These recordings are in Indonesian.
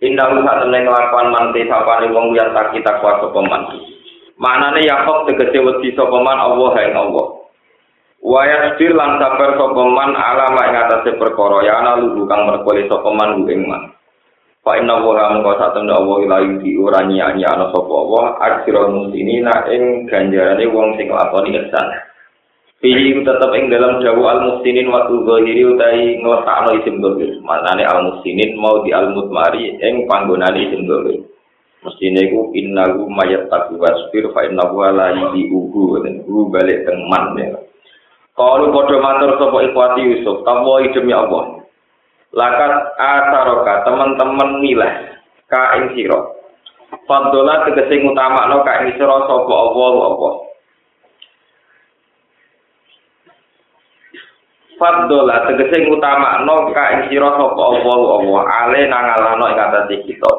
Indah usah temen kelakuan manti sapane wong yang tak kita kuat sopeman. Manane Yakob tegese wedi sopeman Allah yang Allah. Waya sir lan sabar sopeman ala mak ing atase perkara ya ana lugu kang merkole sopeman ing man. Fa inna wa mengko satemene Allah ila yuti ora nyanyi ana sapa Allah akhirul muslimina ing ganjarane wong sing lakoni ihsan. Fihi tetap ing dalam jawu al muhsinin waktu zahiri utai ngelesakno isim dohir. Maknane al muhsinin mau di al mutmari ing panggonane isim dohir. Mestine iku innahu mayat taku wasfir fa innahu la yidi uhu dan uhu balik teng man ya. Kalau padha matur sapa ikhwati Yusuf, tawa demi Allah. Lakat asaroka teman-teman milah ka ing sira. Faddola tegese ngutamakno ka ing sira sapa Allah Allah. Faddola tegese ngutamakno ka ing sira sapa Allah Allah ale nangalano ing atase kita.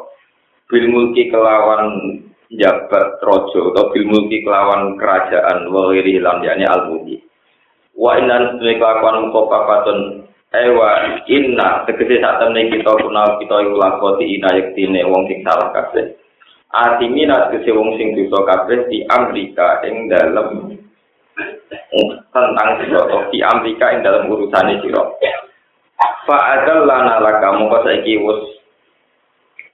Bil mulki kelawan jabat raja atau bil mulki kelawan kerajaan wa ghairi lan yani al mulki. Wa inna sunni kelakuan muka papatun ewa inna tegese sak temne kita kunal kita iku lakoti ina yektine wong sing salah kabeh. Atimina tegese wong sing dosa kabeh di Amerika ing dalem tentang siro di Amerika yang dalam urusan siro. Fa adal lana laka mongko saiki wis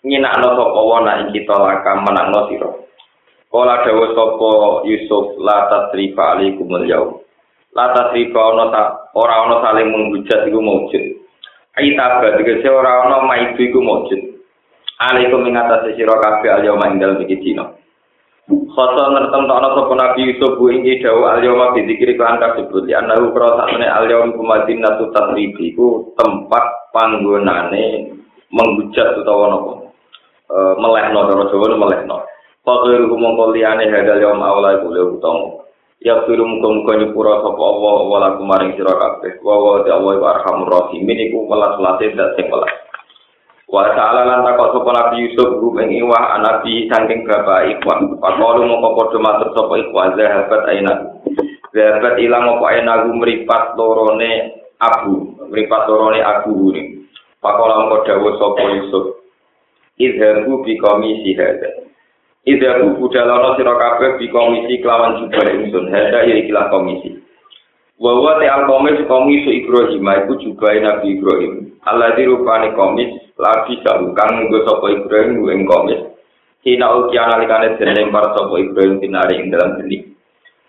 nyinakno sapa wana ing kita laka menakno sira. Kala dawuh sapa Yusuf la tasrifa alaikumul yaum. La tasrifa ana ta ora ana saling menghujat iku maujud. Aita tegese ora ana maidu iku maujud. Alaikum ing atase sira kabeh al yaum ing dalem iki dina. Khoso ngertem takna sapa Nabi Yusuf bu ingi dawu al-yawma bi dzikri kan kasebut ya ana ukra sakmene al-yawm kumadin natu tasribi ku tempat panggonane menghujat utawa napa e, melehno cara Jawa melehno. Fakir mongko liyane hadal yawm awla iku le utama. Ya firu muga-muga nyepura sapa Allah wala kumaring sira kabeh. Wa wa ta Allah arhamur rahimin iku welas-welase dat sing welas. Wa ta'ala lan takok sapa Nabi Yusuf gum ing iwah anabi saking bapak ikhwan. Pakolu mongko padha matur sapa ikhwan zahabat aina. Zahabat ilang apa aina mripat lorone abu, mripat lorone abu ni. Pakola mongko dawuh sapa Yusuf. Idhabu bi komisi hada. Idhabu budalono sira kabeh bi komisi kelawan jubah ingsun. Hada ya ikilah komisi. Wawa te al komis komisi Ibrahim iku juga Nabi Ibrahim. Allah dirupani komis lagi kang nggo sapa Ibrahim ing komis. Kina uki analikane den lempar sapa Ibrahim tinari ing dalam geni.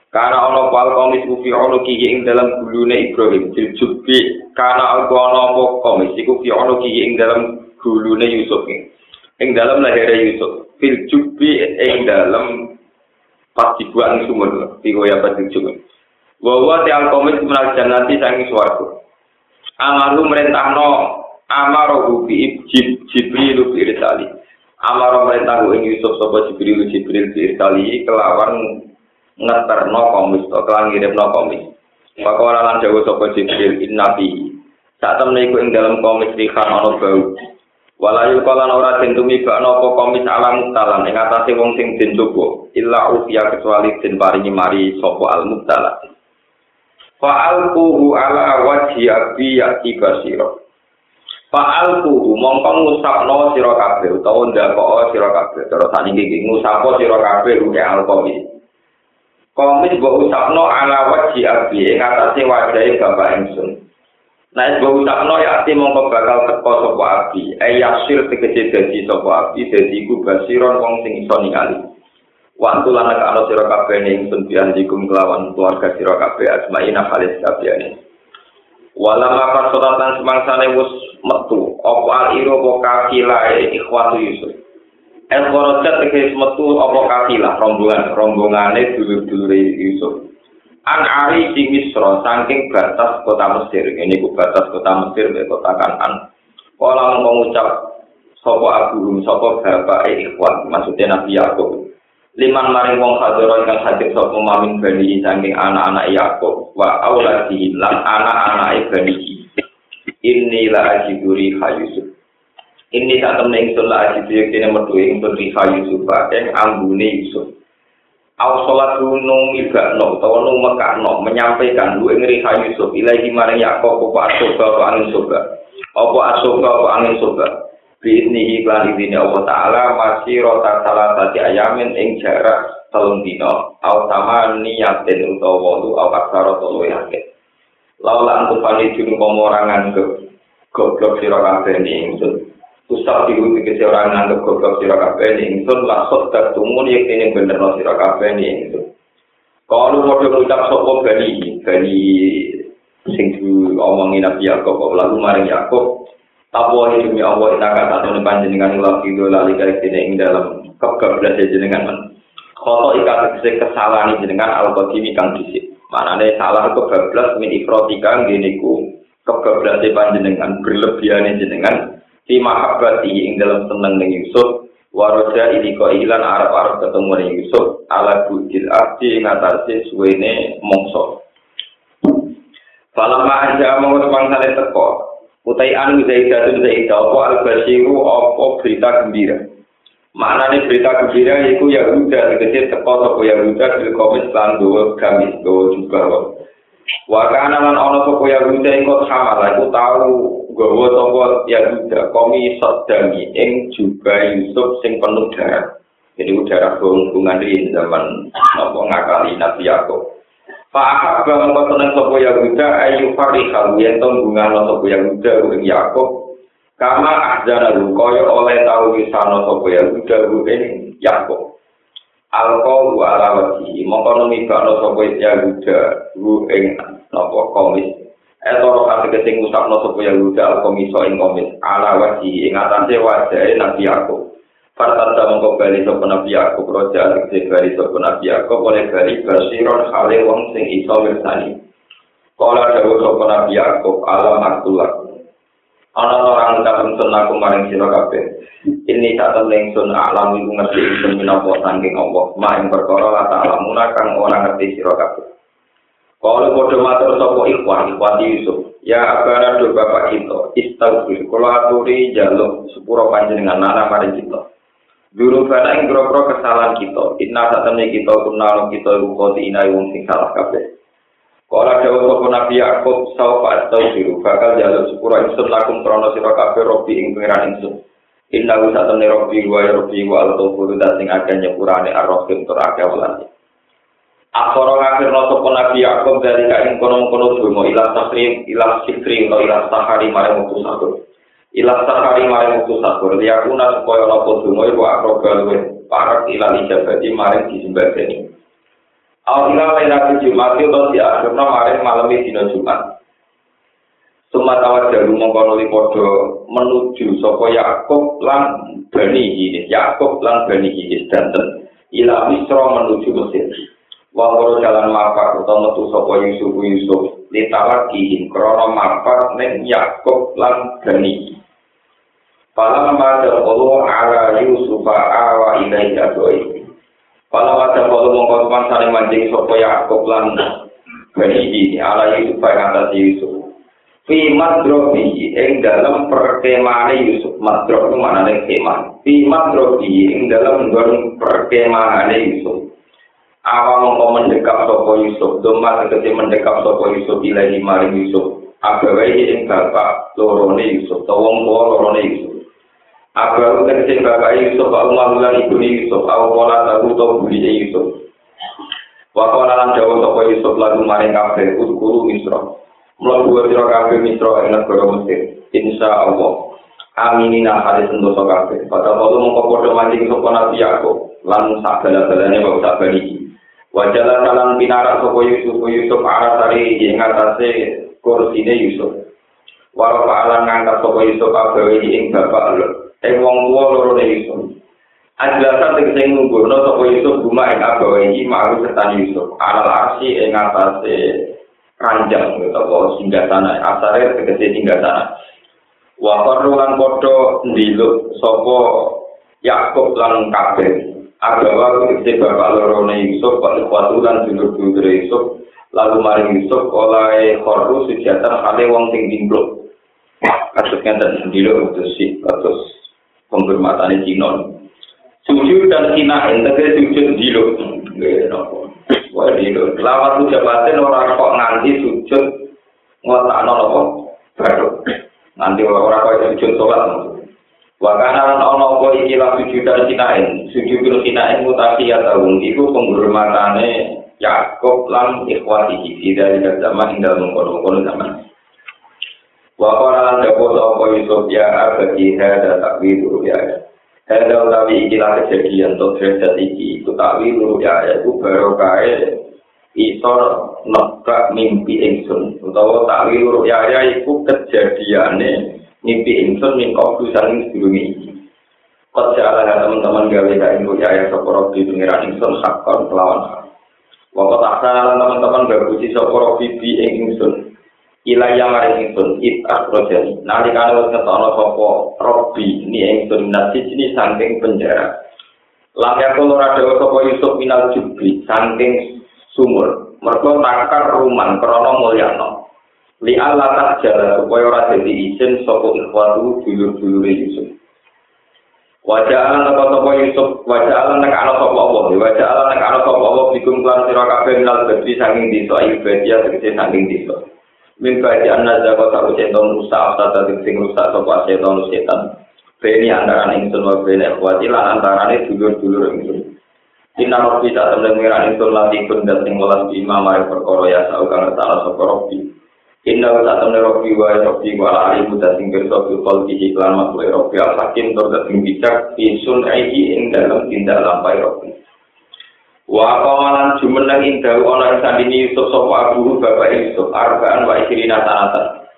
Karena ono pal komis ufi ono ki ing dalam gulune Ibrahim diljubi karena aku ono apa komis iku fi ono ki ing dalam gulune Yusuf ing dalam lahir Yusuf fil jubi ing dalam pas dibuang sumur di goya pas dijubi Wawa te alkomis menal jannati sangi swarga. Amaru merentahno amaro bi Jibril bi irsali. Amaro merentahu ing Yusuf sapa Jibril Jibril bi irsali kelawan ngeterno komis to kelan ngirimno komis. Pakola lan dawuh sapa Jibril inna fi. Sak temne iku ing dalam komis rihan ana bau. Walayu kala ora den tumibakno apa komis alam mutalan ing atase wong sing den coba illa ufiya kecuali den paringi mari sapa al mutala. Fa'alquhu ala wajhi abi yati basira. Fa'alquhu mongko ngusapno sira kabeh utawa ndakok sira kabeh. Terus saniki iki ngusapo sira kabeh uke alkomi. Komis mbok usapno ala wajhi abi ing atase wajahe bapak ingsun. Nah, mbok usapno ya ati mongko bakal teko sapa abi. Eh yasir tegese dadi sapa abi dadi iku basiron wong sing iso ningali. Waktu lana kalau siro kabeh ning sunbian dikum kelawan keluarga siro kabeh asmaina khalis kabehane. Wala maka sodatan semangsane wis metu apa al iro apa kafilae ikhwatu Yusuf. El korojat tegese metu apa kafilah rombongan rombongane dulur-dulur Yusuf. An ari di Misra saking batas kota Mesir. Ini ku batas kota Mesir be kota Kanan. Kala mengucap sapa abu sapa bapak ikhwan maksudnya Nabi Yakub. liman maring wong hadoro ingkang hadir sapa mamin bani saking anak-anak Yakub wa auladihi lan anak-anak bani inni la ajiduri Yusuf. Ini tak temen ingsun la yang kene metu ingsun riha Yusuf. Ing ambune Yusuf. Aw sholat gunung ibakno utawa nung mekano menyampaikan lu ing riha Yusuf. Ilahi maring Yakub apa asoba apa angin soba apa asoba apa angin soba Bisni iklan izini Allah Ta'ala masih rota salah satu ayamin ing jarak telung dino au sama niatin utawa lu au aksara tolu yakin laula antu pali jun komo orang nganggep goblok sira kabeh ni ingsun usah diru tegese orang nganggep goblok sira kabeh ni ingsun laksot tertumun yakini bener no sira kabeh ni ingsun kalau mau ngucap sopo bani bani sing omongin Nabi Yakob lalu maring Yakob Apa demi Allah ina kata satu panjenengan ulah itu lali kali sini ing dalam kebablas jenengan men. Koto ika tegese kesalahan jenengan al qadimi kang dhisik. Manane salah kebablas min ifrotika ngene ku kebablas panjenengan berlebihan jenengan. Di mahabbati ing dalam seneng ning Yusuf. Ini kok ilan Arab Arab ketemu ning Yusuf. Ala bujil abdi ing atase suwene mongso. Falamma aja mongko pangsane teko. Utai anu zaidah itu zaidah apa al basiru apa berita gembira maknanya berita gembira itu ya udah tegese teko toko ya udah di lan dua gamis dua juga wakana lan ono toko ya udah ikut sama lah itu tahu gawa toko ya udah komi sedami ing juga Yusuf sing penuh darah. Jadi udara hubungan di zaman nopo ngakali Nabi Yakub. Pak Abba mengko seneng sapa Yahuda ayu farihal yen to bunga sapa Yahuda ing Yakub kama ahzana kaya oleh tau wisana sapa Yahuda ing Yakub Alko wa ala wajhi mongko numibakno sapa Yahuda ing napa komis Eto ati kesing usapno sapa Yahuda al-komiso ing komis ala wajhi ing atase wajahe Nabi Yakub Fartata mongko bali sapa Nabi Yakub roja tegese bali sapa Nabi Yakub oleh bali basiron hale wong sing iso mirsani. Kala dawuh sapa Nabi Yakub alam akulak. Ana orang ucap ingsun aku maring kabeh. Ini tak temen ingsun alam iku ngerti ingsun minapa saking Allah. Mak ing perkara la ta'lamuna kang ora ngerti sira kabeh. Kalau bodoh matur sapa ikhwan, ikhwan Yusuf. Ya abana do bapak kita, istaghfir. Kalau aturi jaluk sepuro panjenengan nana maring kita. Dulu pada ing boro kesalahan kita, inna satene kita kunalo kita iku koti ina wong sing salah kabeh. Kala dawuh sapa Nabi Yakub saufa astaufiru bakal jaluk sepura ingsun lakum krana sira kabeh robi ing pangeran ingsun. Inna wa satene robi wa robi wa al tawfuru dan sing akeh nyepurane ar-rahim tur akeh welane. Akhara ngakir no sapa Nabi Yakub dari kain kono-kono dungo ilah tasrim ilah sikri atau ilah sahari mare mutus aku. ilah sakari maring waktu sakur liyakuna supaya lapo dungo iku akroba luwe parak ilah ijabati maring disembadani Al ilah lainati Jumat itu di akhirnya maring malam dino Jumat. Sumat awal jalu mengkonoli podo menuju sopo Yakob lan Bani Hinis. Yakob lan Bani Hinis danten. Ilah Misro menuju Mesir. Wahoro jalan mapak atau metu sopo Yusuf Yusuf. Litawat kihin krono mapak neng Yakob lan Bani. Falam pada Allah ala Yusuf awa ilai jadoi. Falam pada Allah mengkotuman saling mancing sopo Yaakob lan Bani ini ala Yusuf yang atas Yusuf. Fi madrobi ing dalam perkemahan Yusuf. Madrob itu mana nih kemah. Fi madrobi ing dalam gorong perkemahan Yusuf. Awa mengko mendekap sopo Yusuf. Doma tegesi mendekap sopo Yusuf ilahi maring Yusuf. Agawai ing bapak lorone Yusuf. Tawong tua lorone Yusuf. Abaru tegese bapak Yusuf wa umar lan ibu Yusuf au pola tahu to buli Yusuf. Wa qala lan dawa sapa Yusuf lagu maring kabeh utkuru Misra. Mlebu sira kabeh Misra ing negara Mesir. Insyaallah. Aminina hadis sentosa kabeh. Pada waktu mongko padha mancing sapa Nabi Yakub lan sak bala-balane bapak sak bali. Wajalan dalam pinarak sapa Yusuf Yusuf arah sari ing atase kursine Yusuf. Walau paalan ngangkat sapa Yusuf kabeh ing bapak lho. Ing wong tuwa loro ne Yusuf. Ajlasan tegese ngungguhno sapa Yusuf guma ing abawa iki maru serta Yusuf. Alal arsi ing atase ranjang utawa singgah sana. Asare tegese singgah sana. Wa qarru lan padha ndiluk sapa Yakub lan kabeh. Agawa tegese bapak loro ne Yusuf kok kuatu lan dulur-dulur Yusuf. Lalu maring Yusuf oleh korru sujatan kale wong sing dimblok. Kasusnya dan sendiri untuk si kasus penghormatan Cina. Sujud dan Cina integre sujud dilo. Wah dilo. Lawat jabatan orang kok nganti sujud ngotak nopo baru. Nanti orang kok sujud sholat. Wa kana lan ana apa iki la sujudan sinain, sujudul sinain mutaqiyat tahun iku penghormatane Yakub lan ikhwatihi dari zaman ing dalem kono-kono zaman. Wa qala lan dawu sapa Yusuf ya abadi hada takwil ya. Hada utawi iki lah kejadian to derajat iki iku takwil ya iku barokae isor nebak mimpi ingsun utawa takwil ya iku kejadiane mimpi ingsun min kau saling sedurunge iki. Kau jalan teman-teman gawe kain ya ya soporo di pengiran ingsun sakon kelawan hak. Waktu tak teman-teman berpuji soporo bibi ingsun. Ilaya maring ingsun it akrojani. Nanti kan harus ngetono sopo robi ini ingsun nasi ini saking penjara. Lamya kulo rada sopo Yusuf minal jubli saking sumur. Mereka takar ruman krono mulyano. li Allah tak jala supaya ora dadi izin sapa ikhwatu dulur-dulur Yusuf. Wajah Allah nak sapa Yusuf, wajah Allah nak ana sapa Allah, wajah Allah nak ana sapa Allah bikum lan sira kabeh minal badi saking desa ibadia tegese saking desa. Min kaji anna jago tak setan rusak atau tadi sing rusak sapa setan setan. Beni antara ingsun wa beni ikhwati lan antara dulur-dulur ingsun. Inna rabbi tak temen ngira ingsun lati kun dan sing welas bima mari perkara ya sau kang salah sapa rabbi. Inna ta'ala ne rofi wa rofi wa ali muda sing kerso fi qalbi iklan makhluk rofi al hakim tur sing bijak fi dalam tindak lampai rofi. Wa qamalan jumeneng ing dawu ana ing sandini Yusuf sapa abu bapak Yusuf arbaan wa isrina sanatan.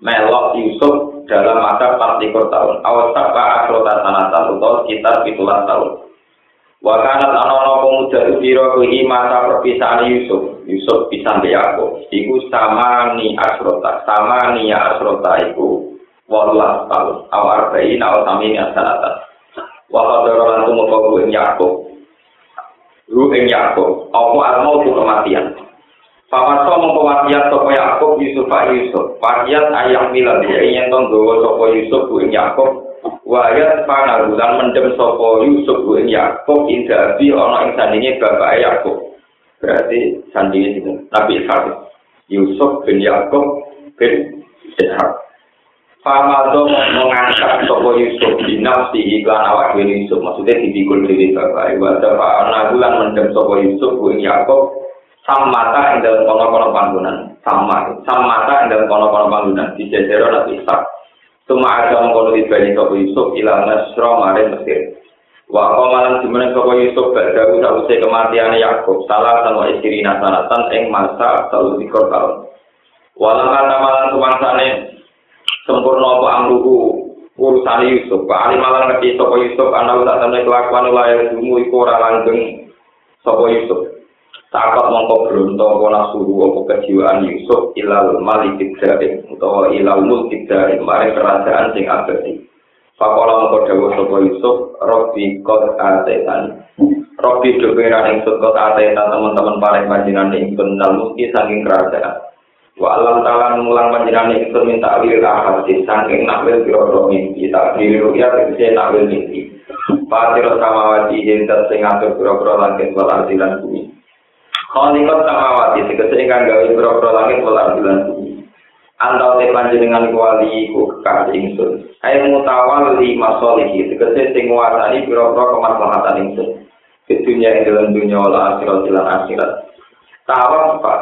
Melok Yusuf dalam masa 24 tahun. Awas sapa akrota sanatan utawa sekitar 17 tahun. Wa kanat ana pemuda sira kuwi masa perpisahan Yusuf. Yusuf bisa Yakub. Iku sama ni asrota, sama ni asrota iku walah tahun. Awal bayi nawal sami ni asalata. Waktu orang itu mau gue Yakub. Lu ing Yakub. Apa almau tu kematian. Paman so mau kematian sopo Yakub Yusuf Yusuf. Wasiat ayam milan dia ingin tunggu sopo Yusuf gue Yakub. Wayat panarulan mendem sopo Yusuf gue Yakub indah bi ono insan ini bapak Yakub berarti sandi itu Nabi Ishak Yusuf bin Yakub bin Ishak Famado mengangkat sopo Yusuf di nafsi iklan awak diri Yusuf. Maksudnya dipikul diri bapak. Ibadah Pak Nagulan mendem sopo Yusuf bin Yakub. Samata ing dalam kono-kono panggonan. Sama samata ing dalam kono-kono panggonan. Di jajero Nabi Ishak Cuma ada mengkono ibadi sopo Yusuf ilang Nasro mare Mesir. Wa malam dimana sopo Yusuf berdaru sausai kematian Yakub. Salah sama istri nasanatan eng masa selalu dikor tahun. Walau kata malam kemangsane sempurna apa amruhu urusan Yusuf. Pak Ali malam ngerti sopo Yusuf anak tak temen kelakuan layar dumu iku ora langgeng sopo Yusuf. Takut mongko bronto apa suruh apa kejiwaan Yusuf ilal malik jaring utawa ilal mulk jaring mari kerajaan sing abadi. Pakola mongko dawuh sapa Yusuf, Robbi qad atetan. Robbi doberan ing sut atetan teman-teman paling panjenengan ing benal mulki saking kerajaan. Wa alam ta'ala mulang panjenengan ing minta awil ahadis saking nakwil biro mimpi tak diri ruya tegese nakwil mimpi. Fatiro samawati jentar sing atur biro-biro langit wal ardilan bumi. Kholikot samawati tegese ingkang gawe pira-pira langit wal ardilan bumi. Antau te panjenengan kuali ku kekasih ingsun. Ayo mutawal li masolihi tegese sing nguasani pira-pira kemaslahatan ingsun. Di dunia ing dalam dunia wal akhirat lan akhirat. Tawaf pak.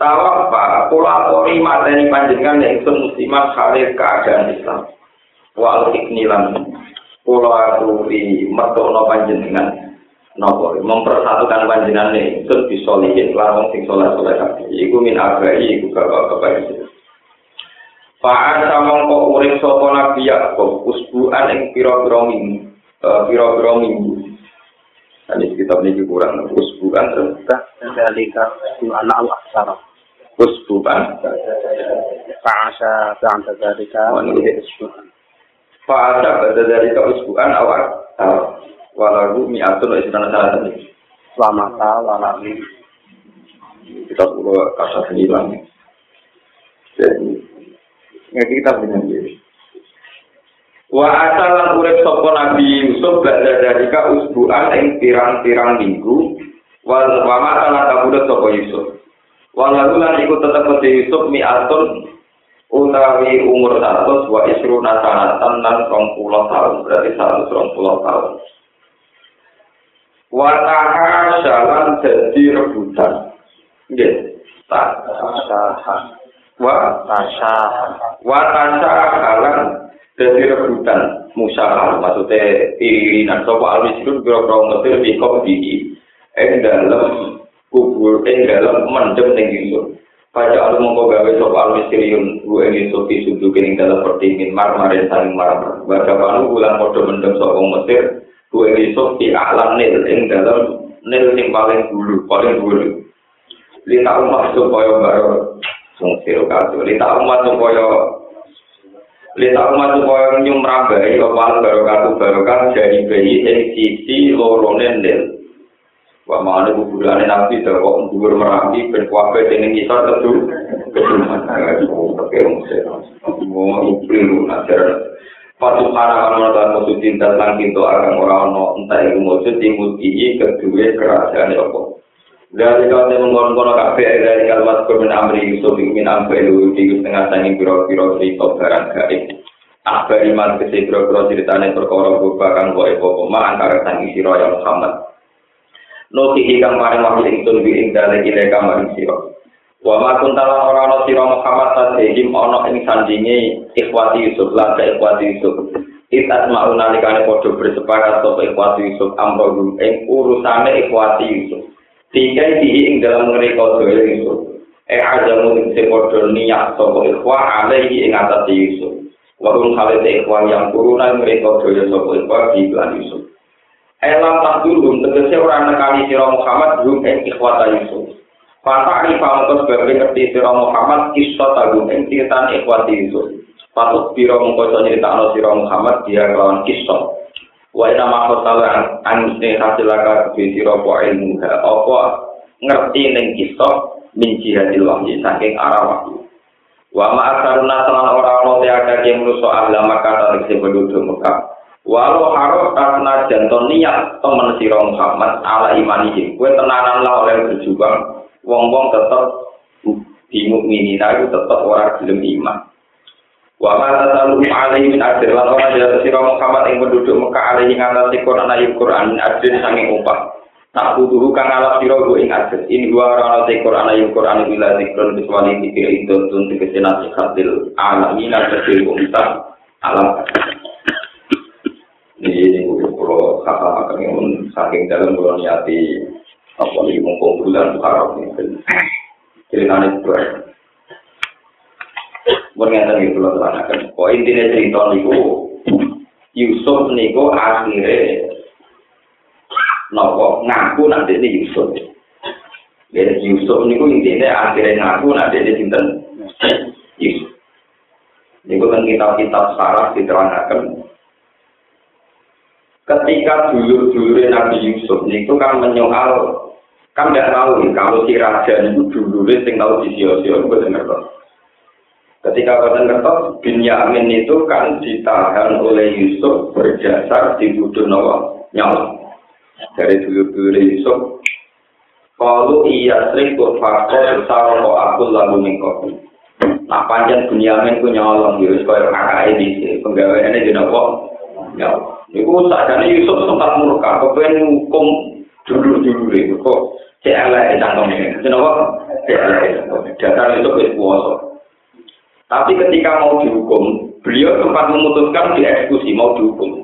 Kula tori materi panjenengan ingsun muslimat khalir keadaan Islam. Wa al-hiknilan. Kula aturi mertono panjenengan. nopo mempersatukan panjenengan ini itu disolihin larang sing soleh soleh kabeh iku min abai iku bapak bapak itu Fa'an sama kok urip sapa nabi Yakub usbuan ing pira-pira minggu pira-pira minggu Ini kitab ini kurang usbuan terus dari anak Allah sarah usbuan Fa'asa ba'da dzalika Fa'asa ba'da dzalika usbuan awak walau mi'atun wa isna salah tadi. Selamata walami. Kita perlu kata sembilan. Jadi, ngerti kita dengan diri. Wa asalan urip sapa Nabi Yusuf badha dalika usbuan ing pirang-pirang minggu wal wa ma kana kabudut sapa Yusuf. Walau lan iku tetep Yusuf mi'atun utawi umur satu wa isru nasanatan lan rong puluh tahun berarti satu rong puluh tahun wataha jalan jadi rebutan. Nggih. Tak wa? Tasaha. watasa halan jadi rebutan. Musyawarah maksudnya irinan. Sapa al-misrun biro-biro Mesir di di ing dalem kubur ing dalem mendem ning ingsun Pada alu mongko gawe sapa al-misriyun gue ing sopi sudu ing dalem pertingin marmaren saling marmer Baga panu ulang padha mendem sapa Mesir gue ing sopi alam nil ing dalem nil sing paling dulu paling dulu. Lita umat supaya baru Sung siro kado Lita umat supaya Lita umat supaya nyumrabai Opal barokatu barokah Jadi bayi ing sisi lorone nil Wah mana kuburannya nabi Kok dhuwur merapi Ben kuabe sing kisah tetu Keduman Oke Mau ikliru Najar Patu kana dan musuh cinta lan kinto akan orang-orang entah yang musuh timut ini kedua kerajaan apa dari kau yang mengkonon kafe dari kalimat kurmin amri Yusuf ingin ambil di tengah tanging biro biro cerita barang gaib. Apa iman kesi biro biro ceritanya bukan boy bobo ma antara tangi siro yang Muhammad. Nuti hikam paring wahyu ingsun bi ing dale ile kamar siro. Wa ma kuntalan ora ana sira Muhammad sadehim ana ing sandinge ikhwati Yusuf lan ikhwati Yusuf. Itat mau nalikane padha bersepakat sapa ikhwati Yusuf amro ing urusane ikhwati Yusuf. Tiga dihi ing dalam mereka doa Yusuf. Eh aja mungkin sepodo niat sopo ikhwah alaihi ing atas Yusuf. Warung khalid ikhwah yang turunan mereka doa sopo ikhwah di Yusuf. Elam tak dulu, tegese orang nekani sira Muhammad belum ing ikhwata Yusuf. Fata ari pamungkas sebagai ngerti sira Muhammad kisah tagum ing ceritaan ikhwati Yusuf. Patut biro mengkoso nyeritakno sira Muhammad dia kelawan kisah. wa ina makho salah an sing hasilaka bi sira po ilmu apa ngerti ning kisah min jihadil wahyi saking arah wahyu wa ma asaruna salan ora ono te ada yang menuso ahla maka tak sing penduduk Mekah walau harus karena janton niat temen sira Muhammad ala imani kowe tenanan lah oleh berjuang wong-wong tetep di mukminin itu tetep ora gelem iman Wa ma tasalu alaihi min ajr lan ora ya sira Muhammad ing penduduk Mekah alaihi ngatasi Quran ayat Quran ajr sanging upah. Tak butuh kang alap sira go ing ajr. In wa ora te Quran ayat Quran ila zikrun kecuali dikir itu tun tegese nasihatil alamin tegese umta alam. Ini ini kalau kata yang saking dalam kalau niati apa nih mumpung bulan Muharram ini. Ceritanya itu Mengatakan itu loh terangkan. Kok intinya cerita niku Yusuf niku akhirnya nopo ngaku nanti ini Yusuf. Jadi Yusuf niku intinya akhirnya ngaku nanti ini sinten Yusuf. Niku kan kitab-kitab sarah diterangkan. Ketika dulur-dulur Nabi Yusuf niku kan menyoal kan tidak tahu kalau si raja itu dulu sing tahu di sio-sio itu benar Ketika Badan Kertos, Binyamin itu kan ditahan oleh Yusuf berdasar di Budu Nawa nyawa. Dari dulu-dulu Yusuf, kalau iya sering faktor besar kok aku lalu mengkopi. Nah panjang Binyamin ku nyolong Yusuf kaya kakak ini penggawaannya di Nawa nyawa. Itu saja Yusuf sempat murka, kepengen hukum dulu-dulu itu kok. Cek elek cangkemnya, kenapa? Cek elek Dasar itu kuasa. Tapi ketika mau dihukum, beliau sempat memutuskan dieksekusi, mau dihukum.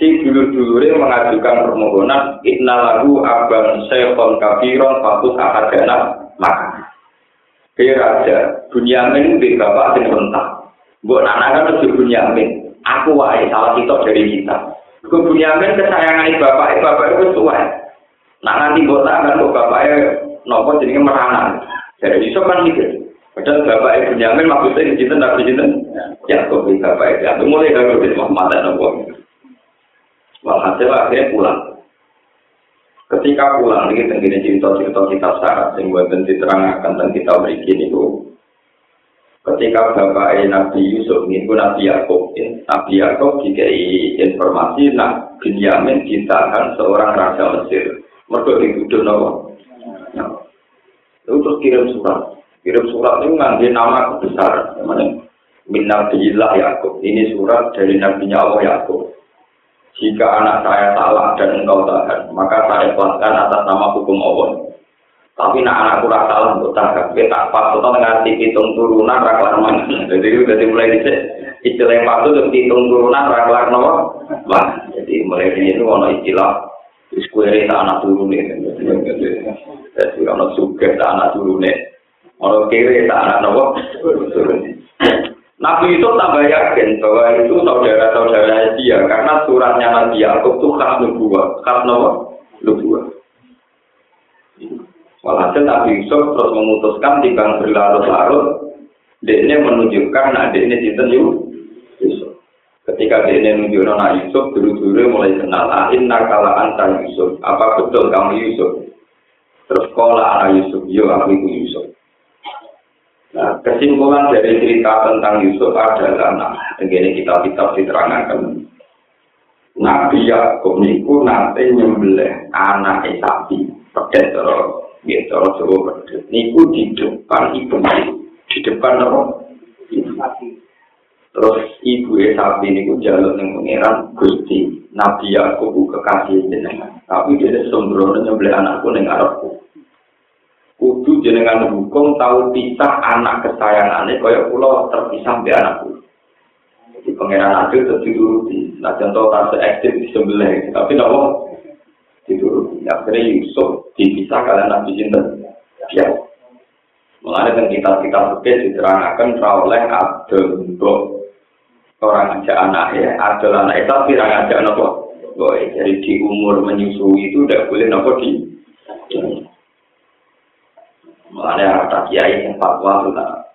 Si dulur-dulurnya mengajukan permohonan, Inna lagu abang syekhon kafiron fatus ahadana maka. Hei raja, Bunyamin di bapak sing rentah. Buat anak kan lebih Bunyamin. Aku wae salah kita dari kita. Ke Bunyamin kesayangan bapak, bapak itu tua. Nak nanti buat tangan kok bapaknya nopo jadi merana. Jadi itu kan mikir. Padahal bapak ibu nyamin maksudnya di sini nabi sini ya kok bisa bapak ibu mulai dari di Muhammad dan Nabi Walhasil akhirnya pulang. Ketika pulang ini tenggine cerita-cerita kita syarat yang buat diterangkan dan kita berikan itu ketika bapak Nabi Yusuf pun Nabi Yakub Nabi Yakub dikai informasi nah Binyamin ditahan seorang raja Mesir mereka dituduh nawa terus kirim surat Kirim surat itu ngambil nama kebesaran. Namanya Min Nabiillah Yakub. Ini surat dari Nabi Allah Yakub. Jika anak saya salah dan engkau tahan, maka saya kelaskan atas nama hukum Allah. Tapi nak anakku rasa salah untuk tahan, kita tak pas, ngerti hitung turunan raklar mana. Jadi dari mulai dicek, istilah yang patut untuk hitung turunan raklar nama. Wah, jadi mulai dari itu ada istilah Square tak anak turun Jadi kalau suka tak anak turun Kalau kiri tak anak nama turun Nabi itu tambah yakin bahwa itu saudara-saudara dia karena suratnya Nabi Yakub itu khas nubuah, khas nubuah. Walhasil Nabi Yusuf terus memutuskan timbang berlarut-larut, dia menunjukkan nah dia ini cinta Yusuf. Ketika dia ini menunjukkan Nabi Yusuf, dulu-dulu mulai kenal, ahin ah, nakala antar Yusuf, apa betul kamu Yusuf? Terus sekolah anak Yusuf, yo aku itu Yusuf. Nah, kesimpulan dari cerita tentang Yusuf adalah, nah, begini kita kitab diterangkan. Nabi Yakub niku nanti nyembelih anak sapi, pedet terus, gitu, coba pedet. Niku di depan ibu, di depan apa? Terus ibu sapi niku jalur yang pengiran Gusti Nabi Yakub kekasih jenengan. Tapi dia sembrono nyembelih anakku neng Arabku. kudu jenengan hukum tahu pisah anak kesayangannya kaya pulau terpisah di anak kudu di pengeran adil itu dituruti nah contoh tak ekstrim di sebelah tapi nopo akhirnya Yusuf dipisah kalian nabi cinta ya. Mengenai dengan kita kita berbeda diterangkan oleh Abdul orang aja anak ya Abdul anak. Itu orang aja nopo? Jadi di umur menyusui itu tidak boleh nopo di Mulanya ada kiai yang fatwa tentang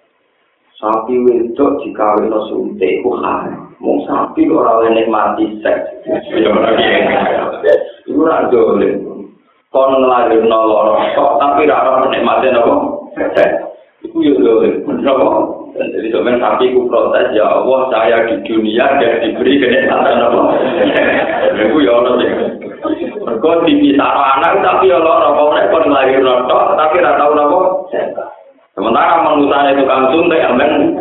sapi wedok dikawin no suntik ku mau sapi orang lain mati seks. Itu ora dolen kon ngelahir nolor kok tapi rara menikmati nopo itu yo dolen nopo jadi sebenarnya sapi ku protes ya Allah saya di dunia dan diberi kenikmatan nopo itu ya ono Mergo dipisah anak tapi ya loro kok kon lahir rotok tapi ora tau napa. Sementara manusia itu kan suntik amen.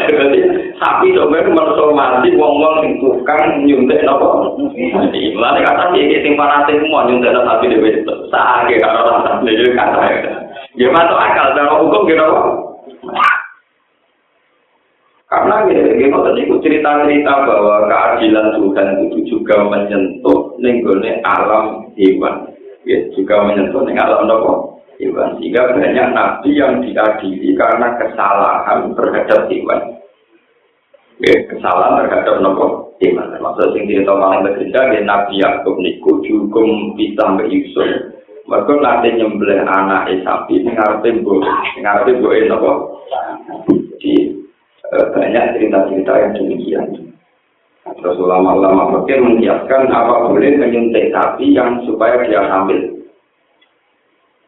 Jadi sapi manusia mati wong-wong sing tukang nyuntik. Jadi mulane kata iki sing parate semua nyuntik sapi dhewe. Sake karo rasa dhewe kata. Ya masuk akal cara hukum gitu. Karena gini, tadi cerita-cerita bahwa keadilan Tuhan itu juga menyentuh nenggone alam hewan, ya, juga menyentuh neng alam nopo hewan. Sehingga banyak nabi yang diadili karena kesalahan terhadap hewan. Ya, kesalahan terhadap nopo hewan. Maksud sing cerita paling berbeda, ya, Nabi Yakub niku juga bisa mbak Yusuf. Mereka nanti nyembelih anak sapi, ngarepe bu, ngarepe bu nopo. Di Eh, banyak cerita-cerita yang demikian. Terus ulama-ulama fakir menyiapkan apa boleh menyuntik sapi yang supaya dia hamil.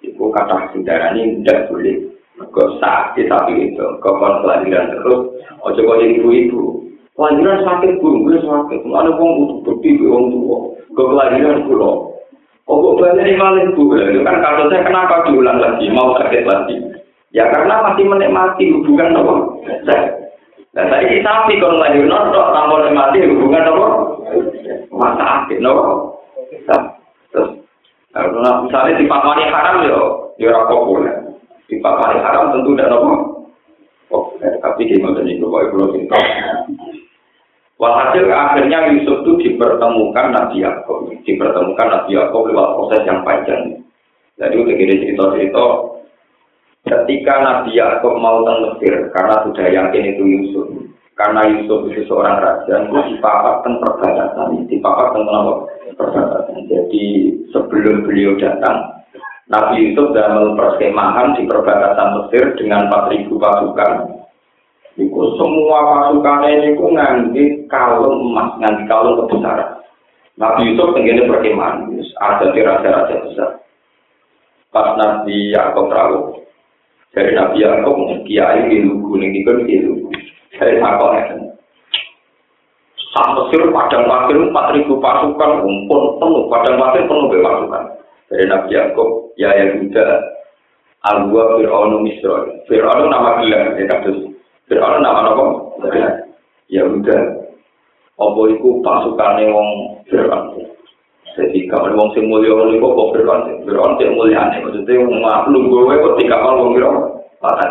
Itu kata ini tidak boleh. Kok sakit sapi itu, kapan kelahiran terus, ojo kau jadi ibu-ibu. Kelahiran sakit pun, gue sakit. Ada orang butuh bukti, orang tua. Kau kelahiran pulau. Oh, kok banyak yang maling bu? Kan kasusnya kenapa diulang lagi, mau sakit lagi? Ya karena masih menikmati hubungan apa? Nah, saya sapi kalau lagi nonton tanpa mati hubungan apa? Masa akhir, no? Nah, misalnya di papani haram yo, yo populer. Di papani haram tentu tidak nopo. Populer, tapi di mana kalau ibu itu. Walhasil akhirnya Yusuf itu dipertemukan Nabi Yaakov, dipertemukan Nabi Yaakov lewat proses yang panjang. Jadi udah gini cerita-cerita Ketika Nabi Yakub mau ke Mesir, karena sudah yakin itu Yusuf, karena Yusuf itu seorang raja, itu dipapak perbatasan, dipapak perbatasan. Jadi sebelum beliau datang, Nabi Yusuf dalam perskemahan di perbatasan Mesir dengan 4.000 pasukan. Itu semua pasukannya ini ku nganti kalung emas, nganti kalung kebesaran. Nabi Yusuf tenggine perkemahan, ada di raja-raja besar. Pas Nabi Yakub rawuh, dari Nabi Yakub kiai di lugu nih kan di lugu dari apa ya Sak Mesir padang pasir empat ribu pasukan pun penuh padang pasir penuh pasukan dari Nabi Yakub ya Yahuda Al-Gua Fir'aunu. Fir'aunu nama gelar, ya kados. Fir'aunu nama apa? Ya udah. Apa iku pasukane wong Fir'aun. Jadi kalau wong sing mulya ngono iku kok Fir'aun. Fir'aun sing mulyane maksudnya wong maklum kowe kok dikawal wong Fir'aun. Patan.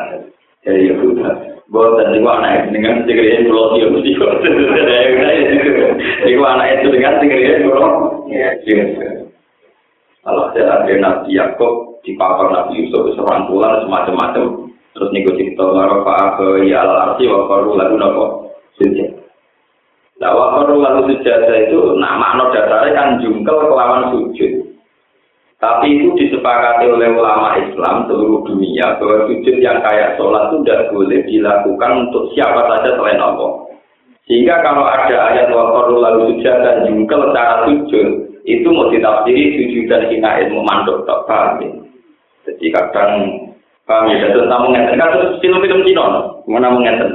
Jadi ya udah. Boten niku anak dengan segede pulau dia mesti kok. Niku anak itu dengan segede pulau. Ya, Kalau ada ada Nabi Yakub di papar Nabi Yusuf serangkulan semacam-macam. Terus niku cerita laro ke ya al arti wa qaru lagu nopo sujud. Lah wa sujud itu nama no dasarnya kan jungkel kelawan sujud. Tapi itu disepakati oleh ulama Islam seluruh dunia bahwa sujud yang kayak sholat itu tidak boleh dilakukan untuk siapa saja selain Allah. Sehingga kalau ada ayat waktu lalu sujud dan jungkel cara sujud, itu mau ditafsiri sujud dan hina ilmu mandok tak paham ya. Jadi kadang paham ya, dan tamu ngeten kan terus film-film Cina, mana ngeten.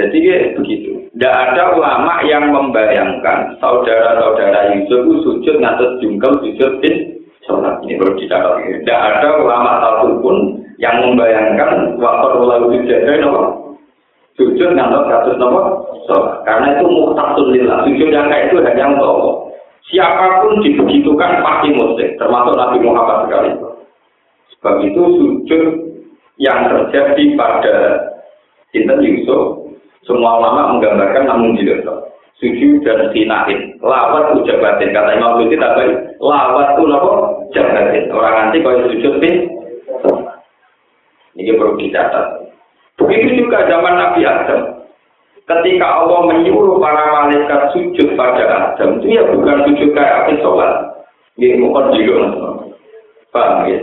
Jadi ya, begitu. Tidak ada ulama yang membayangkan saudara-saudara Yusuf sujud ngatas jungkel sujud di sholat ini baru dicatat. Tidak ada ulama satupun yang membayangkan waktu lalu sujud nopo sujud ngatas kasus nopo sholat. Karena itu muhtasun lillah. Sujud yang kayak itu hanya untuk Allah. Siapa pun dibegitukan pasti muslim, termasuk Nabi Muhammad sekali. Sebab itu sujud yang terjadi pada Sinten Yusuf, semua ulama menggambarkan namun tidak Sujud dan sinahin, lawat ujabatin. Kata Imam Luti tak baik, lawat itu apa? Jabatin. Orang nanti kalau sujud pin, ini perlu dicatat. Begitu juga zaman Nabi Adam ketika Allah menyuruh para malaikat sujud pada Adam itu ya bukan sujud kayak apa sholat ini bukan juga paham ya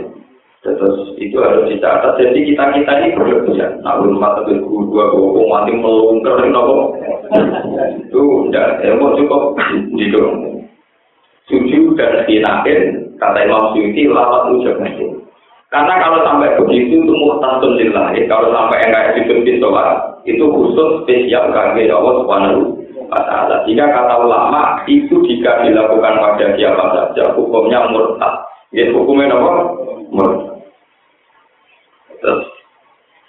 terus itu harus dicatat jadi kita kita ini berlebihan nah belum mata guru dua guru mati melungker nopo itu tidak ya mau cukup gitu sujud dan sinakin kata Imam Suyuti lawat ucap karena kalau sampai begitu itu muhtasun lillahi kalau sampai enggak di sholat itu khusus spesial kaki Allah Subhanahu wa taala. Jika kata ulama itu jika dilakukan pada siapa saja hukumnya murtad. Ya hukumnya apa? Murtad. Terus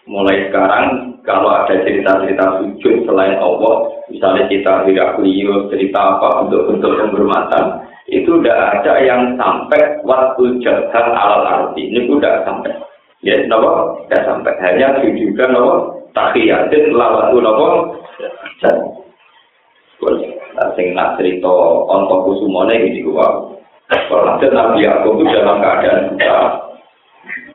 mulai sekarang kalau ada cerita-cerita sujud selain Allah, misalnya kita beliau cerita apa untuk bentuk penghormatan, itu tidak ada yang sampai waktu jahat alal arti. Ini sudah sampai. Ya, kenapa? Tidak sampai. Hanya juga kenapa? tahiyatin lawatu napa sing nak cerita onto kusumone iki gua Walhasil Nabi Yakub itu dalam keadaan buta.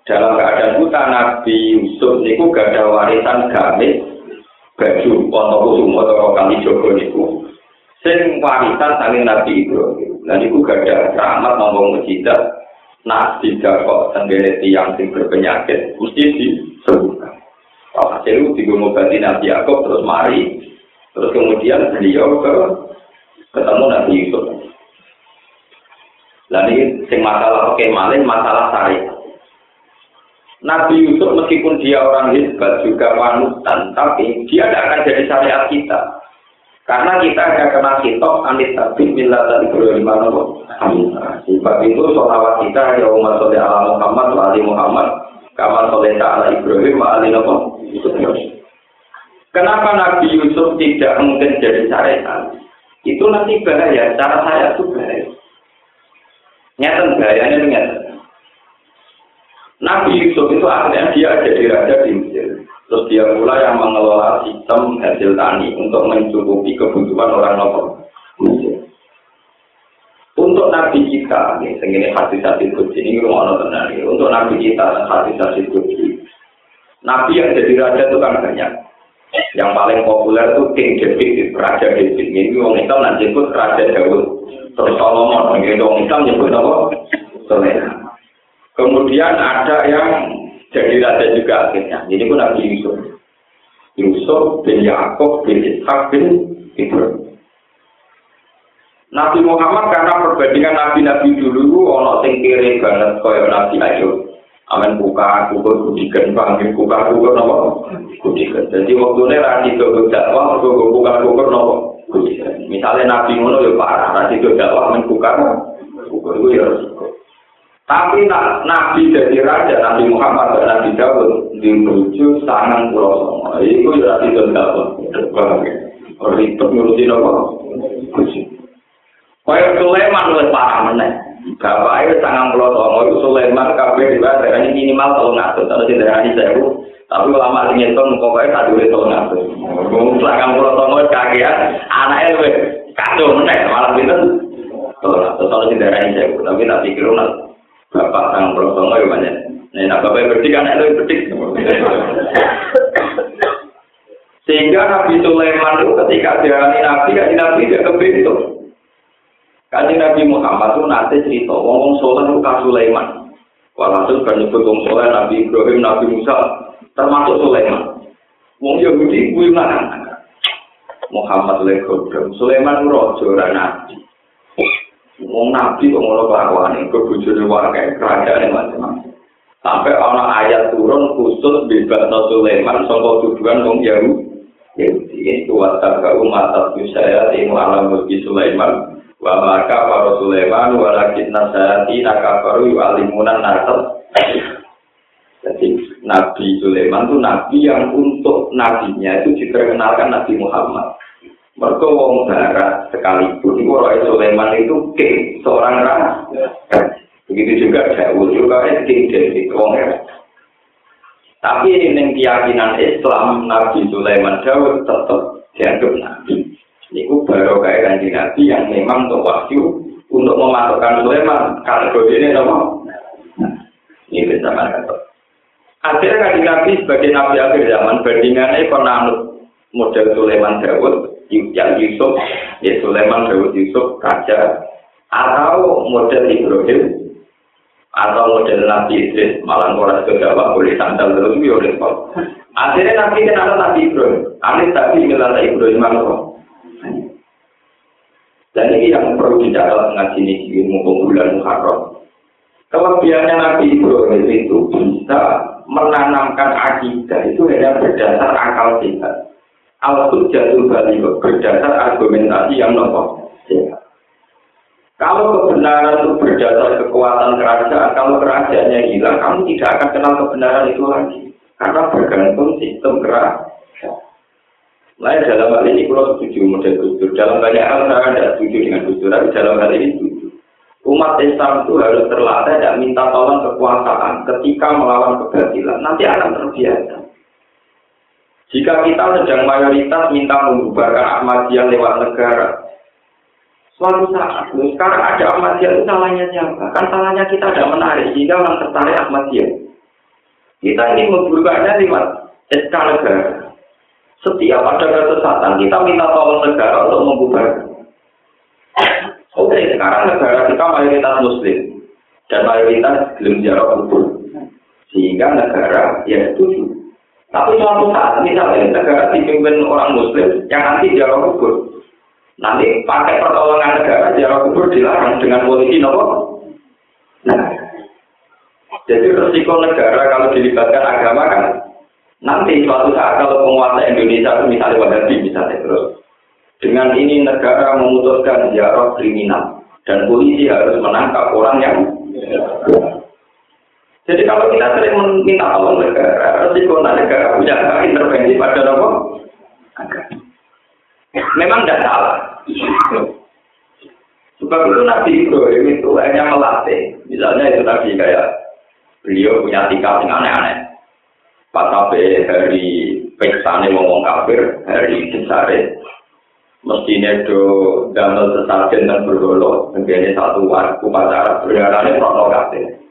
Dalam keadaan buta Nabi Yusuf niku gak ada warisan gamis baju onto kusumo atau kali jogo niku. Sing warisan saling Nabi Ibrahim. Dan niku gak ada rahmat ngomong mujizat. Nah, tidak kok tenggene tiang sing berpenyakit mesti disembuhkan. Hasil itu digomobati Nabi Yaakob terus mari. Terus kemudian beliau ke ketemu Nabi Yusuf. Lalu sing masalah oke malin masalah syariat. Nabi Yusuf meskipun dia orang hebat juga panutan, tapi dia tidak akan jadi syariat kita. Karena kita akan kena kitab anit tapi bila tadi perlu di mana Sebab itu sholawat kita ya umat ala Muhammad, wali Muhammad, Kamal soleh ala Ibrahim wa ali Kenapa Nabi Yusuf tidak mungkin jadi syariat? Itu nanti bahaya, cara saya itu bahaya. Nyata bahayanya ternyata. Nabi Yusuf itu akhirnya dia jadi raja di Mesir. Terus dia pula yang mengelola sistem hasil tani untuk mencukupi kebutuhan orang lokal. Untuk nabi kita, ini hati hati kunci ini rumah tenang Untuk nabi kita, hati hati kunci. Nabi yang jadi raja itu kan banyak. Yang paling populer itu King David, Raja David. Ini orang Islam nanti ikut Raja Daud. Terus Solomon, ini orang Islam nyebut apa? Soleh. Kemudian ada yang jadi raja juga akhirnya. Ini pun Nabi Yusuf. Yusuf bin Yaakov bin Ishak bin Ibrahim. Nabi Muhammad karena perbandingan nabi-nabi dulu ono sing kiri banget kaya Nabi Ayub. Amin buka kukur kudikan panggil buka kukur nopo kudikan. Jadi waktu ini rasi ke dakwah kukur buka kukur nopo kudikan. Misalnya Nabi ngono ya parah rasi ke dakwah amin buka kukur itu ya resiko. Tapi nak Nabi jadi raja, Nabi Muhammad dan Nabi Dawud dirujuk sangat pulau songo. Itu ya tidak dapat. Ribet ngurusin apa? Kaya Sulaiman lu parah meneh. Bapak itu sangat pulau songo itu Sulaiman kabeh di ini minimal kalau ngatur kalau tidak ada sewu. Tapi ulama sing ngitung pokoknya satu itu kalau ngatur. Sangat pulau songo kagian anaknya lu kacau meneh malah pinter. Kalau tidak ada sewu tapi tak pikir Bapak sang prosongo ya banyak. Nah, bapak berdik anak itu berdik. Sehingga Nabi Sulaiman itu ketika diarani Nabi, kan Nabi dia kebentuk. Kaji Nabi Muhammad itu nanti cerita, ngomong soleh itu kan Sulaiman. Walhasil kan nyebut wong soleh Nabi Ibrahim, Nabi Musa, termasuk Sulaiman. Wong Yahudi gue mana? Muhammad legodom, Sulaiman rojo nabi. Wong nabi kok ngono kelakuane, kok bojone wae kerajaan macam-macam. Sampai ana ayat turun khusus bebas Sulaiman saka tuduhan wong Yahudi. Itu watak umat saya ilmu alam mulki Sulaiman wa maka para Sulaiman walakin nasati nakabaru yu'alimunan nasab. Jadi Nabi Sulaiman itu nabi yang untuk nabinya itu diperkenalkan Nabi Muhammad. Mereka wong barat sekalipun itu Roy Sulaiman itu king, seorang raja. Begitu juga Daud juga king dari wong Tapi ini keyakinan Islam Nabi Sulaiman Daud tetap dianggap nabi. Ini baru kayak nabi yang memang untuk wahyu untuk memasukkan Sulaiman kategori ini apa? Ini bisa kata. Akhirnya kanji nabi sebagai nabi akhir zaman bandingannya penanut model Sulaiman Daud yang Yusuf, ya Sulaiman Daud Yusuf, raja, atau model Ibrahim, atau model Nabi Idris, malah orang kegawa boleh sandal terus, ya oleh Akhirnya Nabi kenal Nabi Ibrahim, Anis tadi ngelala Ibrahim apa? Dan ini yang perlu dicatat ngaji ini ilmu bulan Muharram. Kelebihannya Nabi Ibrahim itu bisa menanamkan akidah itu hanya berdasar akal sehat al-hujjatul balik berdasar argumentasi yang nopo. Kalau kebenaran itu berdasar kekuatan kerajaan, kalau kerajaannya hilang, kamu tidak akan kenal kebenaran itu lagi. Karena bergantung sistem kerajaan. Nah, dalam hal ini kalau setuju model Gus Dalam banyak hal saya tidak setuju dengan Gus tapi dalam hal ini setuju. Umat Islam itu harus terlatih dan minta tolong kekuasaan ketika melawan kebatilan. Nanti akan terbiasa. Jika kita sedang mayoritas minta membubarkan Ahmadiyah lewat negara, suatu saat, sekarang ada Ahmadiyah itu salahnya siapa? Kan salahnya kita tidak menarik, sehingga orang tertarik Ahmadiyah. Kita ini membubarkannya lewat SK negara. Setiap ada kesesatan, kita minta tolong negara untuk membubarkan. Oke, sekarang negara kita mayoritas Muslim dan mayoritas belum jarak kubur, sehingga negara ya setuju tapi suatu saat misalnya negara dipimpin orang Muslim yang nanti jarak kubur, nanti pakai pertolongan negara jarak kubur dilarang dengan polisi nopo. Nah, jadi resiko negara kalau dilibatkan agama kan nanti suatu saat kalau penguasa Indonesia itu misalnya Wahabi misalnya terus dengan ini negara memutuskan jarak kriminal. Dan polisi harus menangkap orang yang jadi kalau kita sering meminta tolong negara, resiko negara punya intervensi pada apa? Memang tidak salah. Sebab itu Nabi Ibrahim itu hanya melatih. Misalnya itu tadi kayak beliau punya tingkah yang aneh-aneh. Pas hari peksane ngomong kafir, hari besare, mestinya do damel sesajen dan bergolo, menjadi satu waktu upacara berdarahnya protokol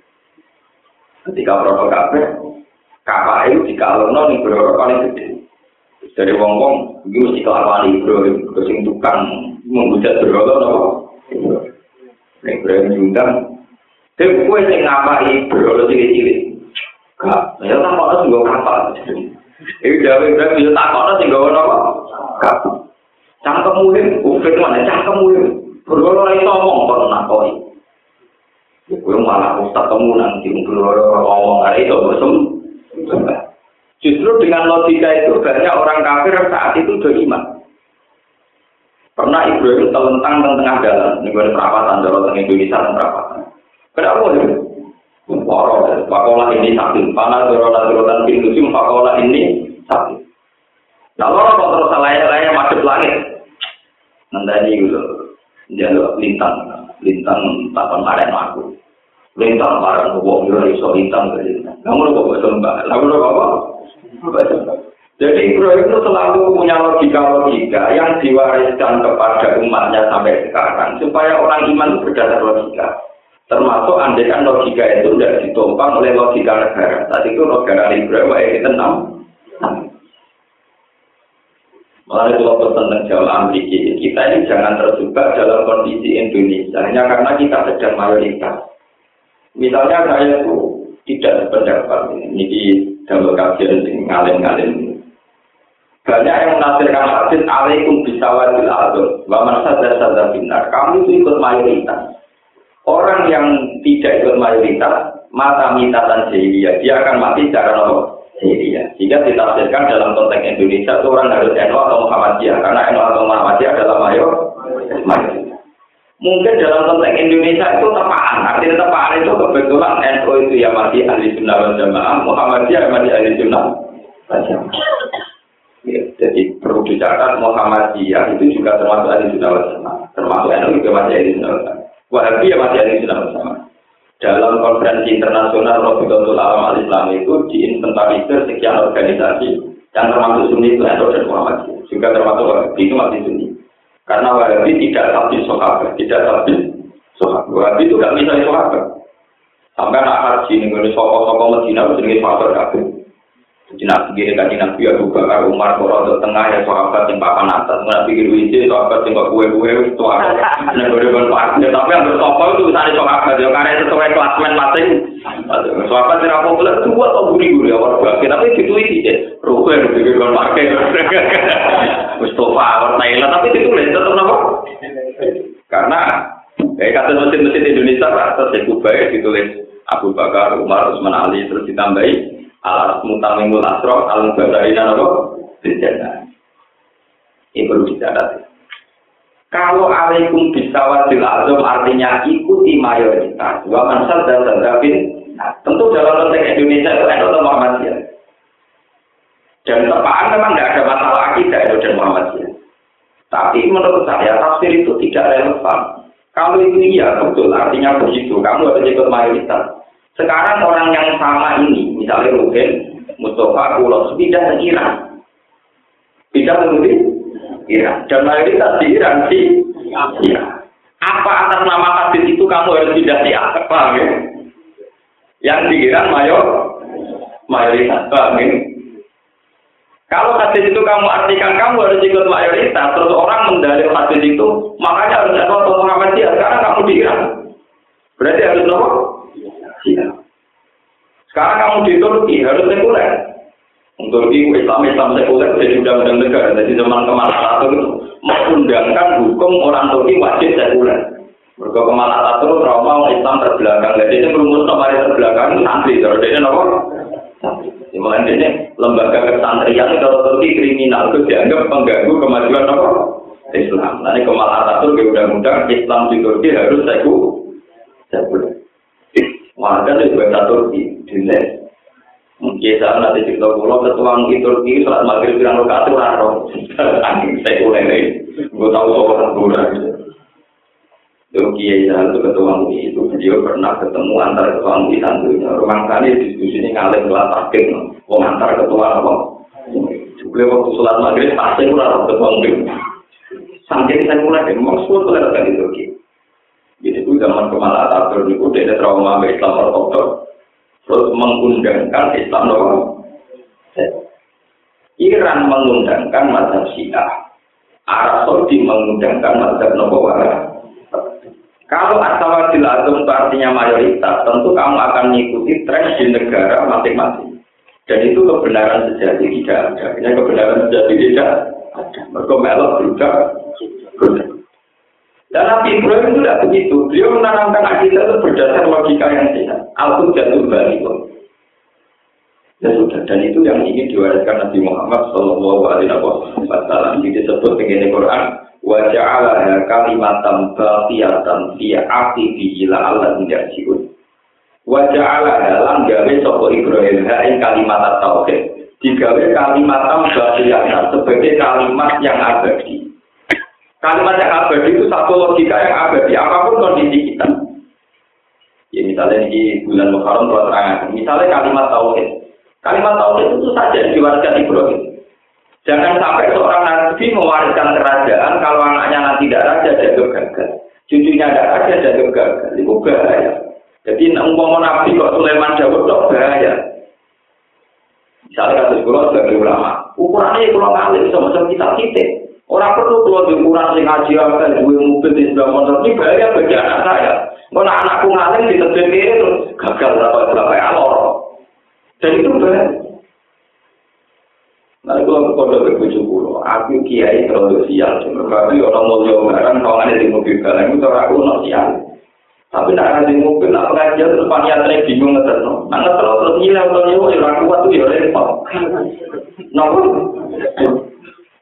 ketika rokok kabeh kapal itu jika lo nol ibro gede dari wong wong itu mesti kelar paling ibro kesing tukang membujat berolah nol yang berani juga tapi gue sing ngapa ibro cilik cilik kak saya tak mau nol kapal. Iki jawab berani yo tak mau nol sing gue nol kak cangkem mulim ufit mana? Cangkem mulim berolah itu omong pernah kau Gue malah kamu nanti ngomong hari itu bersem. Justru dengan logika itu banyak orang kafir saat itu sudah iman. Pernah Ibrahim telentang tengah jalan, ini gue perapatan, jalan tengah Indonesia dan perapatan. Kenapa? Poro, pakola ini sakit. Panas dorona dorotan pintu sim, pakola ini sakit. Nah, kalau kok terus salah-salah masuk langit. Nanti gitu, jalur lintang, lintang tapan karen aku. Lintang barang wong yo iso lintang. Kamu kok bosan mbak? Kamu kok apa? Jadi Ibrahim itu selalu punya logika-logika yang diwariskan kepada umatnya sampai sekarang supaya orang iman itu berdasar logika. Termasuk andekan logika itu tidak ditumpang oleh logika negara. Tadi itu negara Ibrahim itu tenang. Mulai kalau tentang Jawa kita ini jangan terjebak dalam kondisi Indonesia hanya karena kita sedang mayoritas. Misalnya saya itu tidak sependapat ini di dalam kajian ngalim-ngalim. Banyak yang menafsirkan hadis alaikum bisawadil adil wa man sadar sadar binar. Kamu itu ikut mayoritas. Orang yang tidak ikut mayoritas, mata mitatan jahiliyah, dia akan mati secara apa? Jahiliyah. Jika ditafsirkan dalam konteks Indonesia, itu orang harus NU atau Muhammadiyah, karena NU atau Muhammadiyah adalah mayor. Mungkin dalam konteks Indonesia itu tepaan, artinya tepaan itu kebetulan NU itu ya masih ahli sunnah wal jamaah, Muhammadiyah masih ahli sunnah wal Ya, jadi perlu dicatat Muhammadiyah itu juga termasuk ahli sunnah wal jamaah, termasuk NU juga masih ahli sunnah wal jamaah. Wahabi ya masih ada sudah bersama. Dalam konferensi internasional Robiqatul Alam Al-Islam itu diinventarisir sekian organisasi yang termasuk Sunni itu NU dan Muhammadiyah. Juga termasuk Wahabi itu masih Sunni. Karena Wahabi tidak tapi sahabat, tidak tapi sahabat. Wahabi itu tidak bisa sahabat. Sampai nak haji nih, sokok-sokok Medina itu jenis sahabat kabeh. Jadi nak pikir kan nabi Abu Bakar Umar Koro tengah ya sahabat yang papan atas. Nak pikir wisi sahabat yang kue kue itu apa? Nah gue depan pak. Tapi yang bersopol itu bisa di sahabat ya karena sesuai klasmen masing. Sahabat yang apa boleh dua atau buri buri awal bagi tapi itu itu deh. Rukun di depan pakai. Mustafa awal Thailand tapi itu lain tetap apa? Karena kayak kata mesin-mesin Indonesia lah terus baik ditulis Abu Bakar Umar Usman Ali terus ditambahi alat mutamimul asro al dan apa? Dijana ini perlu dicatat. Kalau alaikum bisawatil azam artinya ikuti mayoritas. Wa mansal dan tadabin nah, tentu dalam konteks Indonesia itu ada Muhammadiyah dan tepaan memang tidak ada masalah akidah itu dan Muhammadiyah tapi menurut saya tafsir itu tidak relevan. Kalau itu iya betul artinya begitu. Kamu harus ikut mayoritas sekarang orang yang sama ini, misalnya Ruben, Mustafa, Kulos, pindah ke Iran. Pindah ke Iran. Dan mayoritas di Iran sih. Ya. Apa atas nama hadis itu kamu harus pindah di apa? Ya? Yang di Iran mayor, mayoritas. Paham ya? Kalau hadis itu kamu artikan kamu harus ikut mayoritas, terus orang mendalil hadis itu, makanya harus ada Muhammadiyah. Sekarang kamu di Iran. Berarti harus nopo? Cina. Sekarang kamu di Turki harus sekuler. Turki Islam Islam sekuler jadi undang-undang negara. Jadi zaman Atatürk itu mengundangkan hukum orang Turki wajib sekuler. Mereka Kemal Atatürk trauma Islam terbelakang. Jadi ini merumus kemarin terbelakang santri. Jadi ini apa? Di mana ini lembaga kesantrian kalau Turki kriminal itu dianggap pengganggu kemajuan apa? Islam. Nanti Kemal Atatürk undang-undang Islam di Turki harus sekuler. Warga itu bahasa Turki, dilihat. Mungkin saat nanti cerita pulau ketua mungkin Turki saat maghrib bilang lo kasih raro, angin saya mulai nih, gue tahu soal terbuka. Lalu Kiai Sahal itu ketua MUI itu beliau pernah ketemu antara ketua MUI santunya. Rumah kali diskusi ini ngalir kelas sakit, mau antar ketua apa? Beliau waktu sholat maghrib pasti kurang ketua MUI. Sampai saya mulai, semua tuh ada di Turki. Itu zaman Kemal Atatürk itu dia trauma Islam ortodok terus mengundangkan Islam loh. Iran mengundangkan mazhab Syiah, Arab Saudi mengundangkan mazhab Nabawi. Kalau asawadil azam itu artinya mayoritas, tentu kamu akan mengikuti tren di negara masing-masing. Dan itu kebenaran sejati tidak ada. Ini kebenaran sejati tidak ada. Mereka melok juga. Dan Nabi Ibrahim itu tidak begitu. Beliau menanamkan akidah itu berdasar logika yang sehat. Aku jatuh balik. Ya sudah, dan itu yang ingin diwariskan Nabi Muhammad Shallallahu Alaihi Wasallam. Ini disebut dengan Quran. Wajah Allah kalimatam baqiyatan fi aqibi ila Allah tidak Wajah Allah dalam gawe sopo Ibrahim ing kalimat tauhid. Digawe kalimat baqiyatan sebagai kalimat yang abadi. Kalimat yang abadi itu satu logika yang abadi apa pun kondisi kita. Ya misalnya di bulan Muharram kalau misalnya kalimat tauhid. Kalimat tauhid itu saja diwariskan Ibrahim. Jangan sampai seorang nabi mewariskan kerajaan kalau anaknya nanti tidak raja jago gagal. Cucunya tidak raja jago gagal. Itu bahaya. Jadi umpama nabi kok Sulaiman Dawud kok bahaya. Misalnya kasus kulo sebagai ulama, ukurannya kalau ngalih sama sama kita kita. Orang perlu keluar di ukuran sing ngaji apa, dua mobil di sebelah motor ini bahaya bagi anak saya. Kalau anakku ngalim di tebel itu gagal berapa berapa alor. Dan itu bahaya. Nah, kalau kode berbujuk pulau, aku kiai terlalu sial. Berarti orang mau jauh barang, kalau ada di mobil barang itu aku nol sial. Tapi nak ada di mobil, nak pengajian terus panitia bingung ngeterno. Nah ngeterno terus ngilang atau nyewa, ya aku kuat tuh ya repot. Nopo?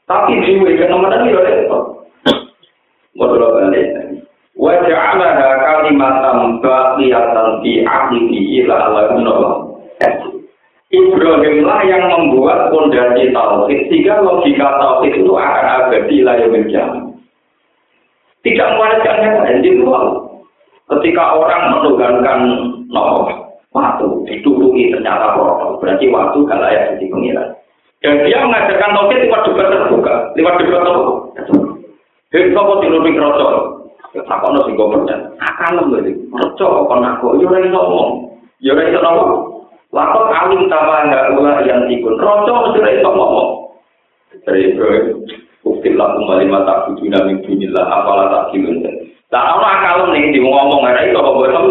Tapi jiwa ini ya repot. Modal balik. Waja'alaha kalimatan baqiyatan fi ahlihi ila Allah Ibrahim lah yang membuat fondasi tauhid sehingga logika tauhid itu akan abadi lah yang Tidak mewariskan yang lain di luar. Ketika orang menugankan no, waktu dituruti ternyata kotor, berarti waktu gak layak jadi pengiran. Dan dia mengajarkan tauhid lewat debat terbuka, lewat debat terbuka. Hei, sopo tinuruti kroco? Tak kono sing gomernya. Akan lho iki. Kroco kon aku yo ora ngomong. Yo ora iso ngomong. Lakon alim tawa enggak ulah yang tikun. Kroco mesti ora iso ngomong. Dari Uktil lakum walimah tak bujuna min dunillah, apalah tak kilun. Tak tahu akal nih di ngomong ada itu kok bosan.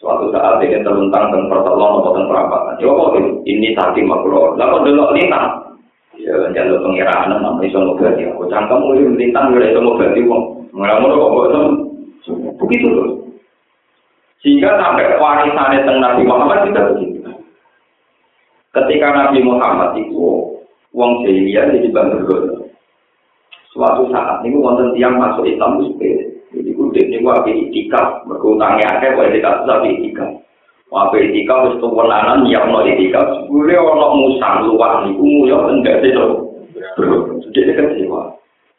Suatu saat dia terlentang dan pertolongan atau dan perapatan. Ya kok ini tadi makro. Lalu dulu lintang. Ya jalur pengiraan nama iso ngobati. Aku cangkem mulai lintang mulai iso ngobati wong. Mulai-mulai kok bosan. Begitu tuh. Sehingga sampai warisannya tentang Nabi Muhammad kita begitu. Ketika Nabi Muhammad itu wong jahiliyah jadi bangga suatu saat ini wonten tiang masuk Islam itu budek ning wae itikaf, mergo utange akeh wae itikaf tapi itikaf. Wae itikaf wis tuwa lanan ya ono itikaf, sebule ono musang luar niku mulya endate to. Dek nek kene.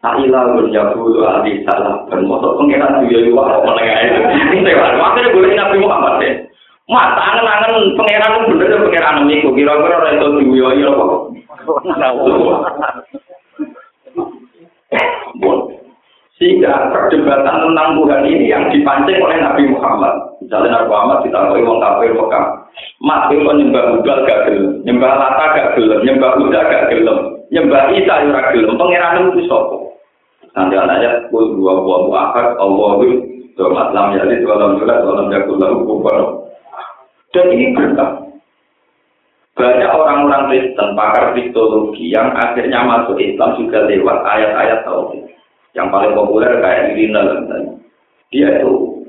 Aila mun jabu do ali salah kan moto pengiran yo yo wae meneng ae. Ente wae, wae boleh nabi Muhammad teh. Mas angen-angen pengenan bener pengenan niku kira-kira ora entuk yo apa. Ora Sehingga perdebatan tentang Tuhan ini yang dipancing oleh Nabi Muhammad. Misalnya Nabi Muhammad ditakoi wong kafir Mekah. Mat itu nyembah Budal gak gelem, nyembah Lata gak gelem, nyembah Buddha gak gelem, nyembah Isa ora gelem. Pangeran itu sapa? Nanti anaknya kul dua buah muakat Allahu Domat lam yalid walam yulad walam yakul lahu kufuwan. Dan ini berkah. Banyak orang-orang Kristen, pakar kristologi yang akhirnya masuk Islam juga lewat ayat-ayat tauhid. Yang paling populer kayak Irina dan Dia itu,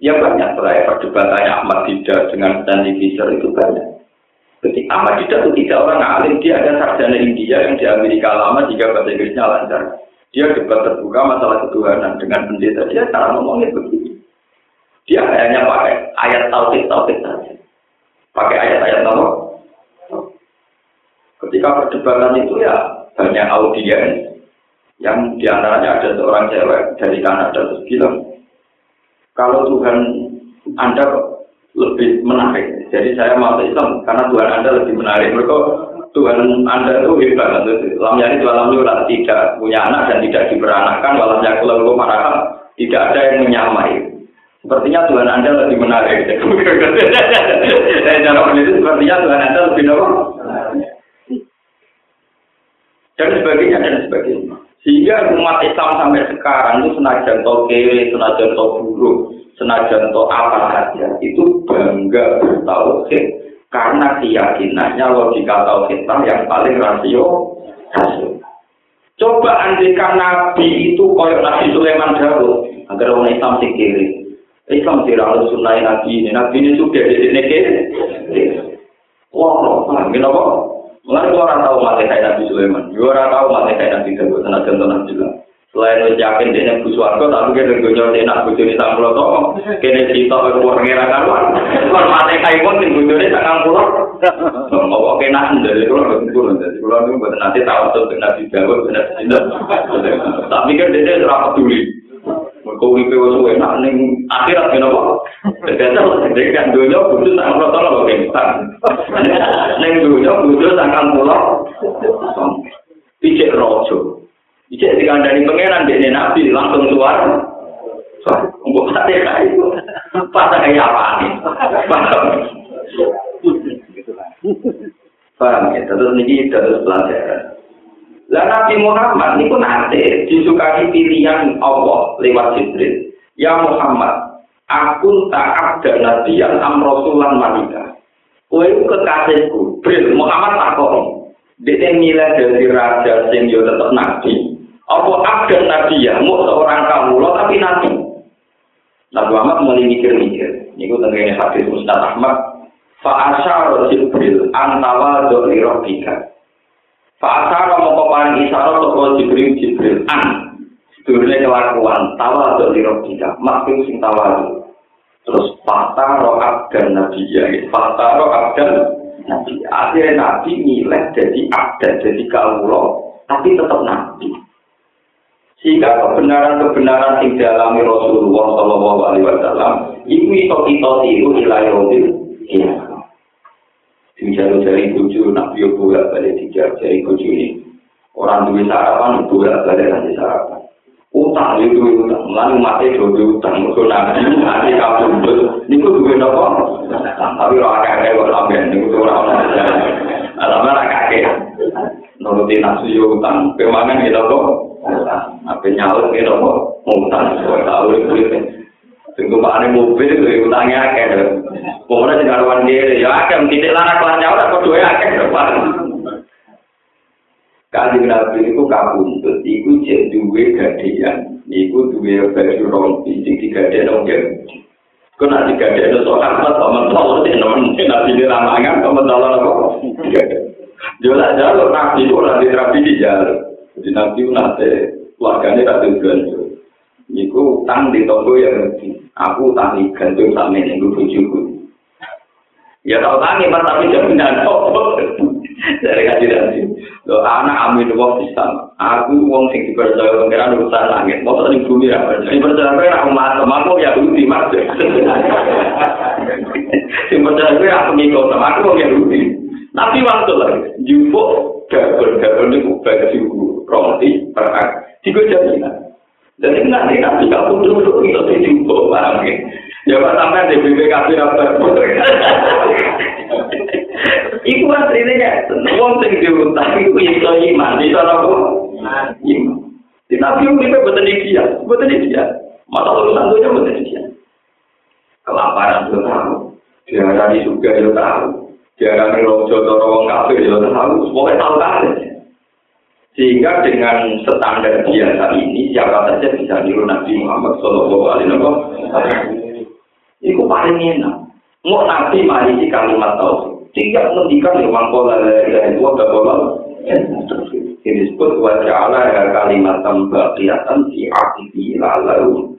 ya banyak setelah perdebatannya Ahmad Dida dengan Stanley Fisher itu banyak. Ketika Ahmad Dida itu tidak orang alim, dia ada sarjana India yang di Amerika lama jika bahasa Inggrisnya lancar. Dia debat terbuka masalah ketuhanan dengan pendeta. Dia cara ngomongnya begini. Dia hanya pakai ayat tauhid saja. Pakai ayat-ayat tauhid Ketika perdebatan itu ya banyak audiens yang di antaranya ada seorang cewek dari Kanada terus bilang kalau Tuhan Anda lebih menarik, jadi saya mau Islam karena Tuhan Anda lebih menarik. Mereka Tuhan Anda itu hebat. Lam yani dalam yulat tidak punya anak dan tidak diperanakkan. Walam yakul marahal tidak ada yang menyamai. Sepertinya Tuhan Anda lebih menarik. Dan cara itu sepertinya Tuhan Anda lebih menarik dan sebagainya dan sebagainya. Sehingga umat Islam sampai sekarang itu senajan to kiri, senajan to buruk, senajan to apa saja itu bangga bertauhid karena keyakinannya logika tauhid yang paling rasio. Coba andikan Nabi itu koyok Nabi Sulaiman Daud agar orang Islam sih kiri. Islam tidak sunai Nabi ini. Nabi ini sudah di sini. Wah, paham kenapa? Mulai orang tahu mati kayak Nabi Sulaiman, orang tahu mati kayak Nabi Dawud, tenaga tenaga juga. Selain wis yakin dene Bu Swarga tapi kene gonyo enak bojone 90 to. Kene sitok ke pengira karuan. 90. Apa kena ndel kula kula dadi kula niku mboten nate tawasul dengan Nabi Dawud Tapi kan dene ora peduli. Mereka wipi wosu enak, ning akhirat gini kok. Dada sedekan dunia butuh sang rotol lo gengsan. Ning dunia butuh sang kampulo. Picik rojo. Ijek dikandani pengenan, dikandani nabi, langsung suar. Suar, ngomong sate kaya itu. Pasa kaya apa? Paham. Paham ya, terus ini terus pelajaran. Lah Nabi Muhammad niku nate disukai pilihan Allah lewat Jibril. Ya Muhammad, aku tak ada nabi yang am rasulan manika. Kowe kekasihku, Jibril Muhammad takon. Dia milih dari raja sing yo tetep nabi. Apa ada nabi ya? Mau seorang kamu lo tapi nabi. Nabi Muhammad mulai mikir-mikir. Ini gue tenggine hadis Ustaz Ahmad. Fa'asyar Jibril antawa doli robbika. Mau paling isyarat toko Jibril Jibril an. Sedurnya kelakuan tawa doli robbika. Makin sing tawa Terus fakta roh abdan nabi ya. Fakta roh abdan nabi. Akhirnya nabi milih jadi abdan, jadi kaulo. Tapi tetap nabi. Sehingga kebenaran-kebenaran yang dialami Rasulullah Shallallahu Alaihi Wasallam itu itu kita tiru ilayahudin sing jalo dari bojo nak yo bola bali dijar dari bojo ini. Orang duwe sarapan bola bali nanti sarapan. Utang yo duwe utang. Lan mate yo duwe utang. Mergo nabi mate kabundut niku duwe napa? Tapi ora akeh kok sampeyan niku ora ana alamat kakek nuruti nafsu yo utang. Kemangan kita kok apa nyaut kita kok utang. Kok tau iki itu. Tunggu pak ane mobil itu utangnya akeh. Pokoknya sing karuan dhewe ya akeh titik lanang kelan aku duwe akeh depan. Kanjeng Nabi itu kabuntut, iku cek duwe gadean, iku duwe baju rompi, sing digadean dong ya. Kau nanti gadean itu soal apa, teman tolong sih, teman nabi ini ramangan, teman tolong apa? Jelas jalur nabi itu nanti rapi di jalur. Jadi nabi nanti keluarganya tak tujuan Niku utang di toko ya ngerti. Aku utang di gantung sama ini, gue bujuku. Ya tau tangi, mas, tapi jaminan toko. Dari kaji nanti. Lo anak amin wong Islam. Aku wong sing dipercaya pengiran urusan langit. Mau tadi bumi ya percaya. Ini percaya gue aku masuk, aku ya budi mas. Sing percaya gue aku ngikut, aku wong ya budi. Tapi waktu lagi, jumbo gabel-gabel itu bagi roti, perak, tiga jaminan. Jadi nanti nanti kamu duduk itu di jumbo, paham ya? Ya Pak sampai di BPKB apa? Iku aslinya ya, wong sing diutang iku iso iman, iso apa? Iman. Di Nabi ini betul dia, betul dia. Masa urusan itu betul dia. Kelaparan itu tahu, diarani juga itu tahu, diarani rojo atau wong kafir itu tahu, pokoknya tahu kan. Sehingga dengan standar biasa ini siapa saja bisa niru Nabi Muhammad Shallallahu Alaihi Wasallam. Itu paling enak. Mau Nabi mari si kalimat tauhid. Tidak menghentikan yang mangkola dari itu ada bola. Ini disebut wajah Allah ya kalimat tambah kelihatan di arti lalu.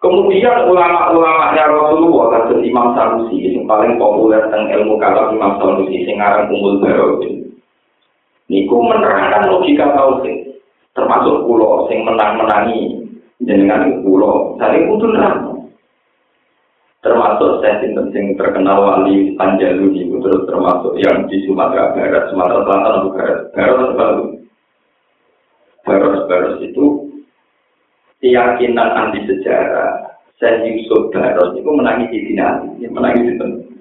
Kemudian ulama-ulama ya Rasulullah kasus Imam Sanusi yang paling populer tentang ilmu kalam Imam Sanusi ngarang umul Barudin. Niku menerangkan logika tauhid, termasuk pulau yang menang-menangi jenengan pulau. Tadi kudu nerang. Termasuk saya sing terkenal wali Panjalu itu terus termasuk yang di Sumatera Barat, Sumatera Selatan atau Barat, Barat Barat itu keyakinan anti sejarah. Saya Yusuf Barat itu menangis di dinasti, menangis di dinasti.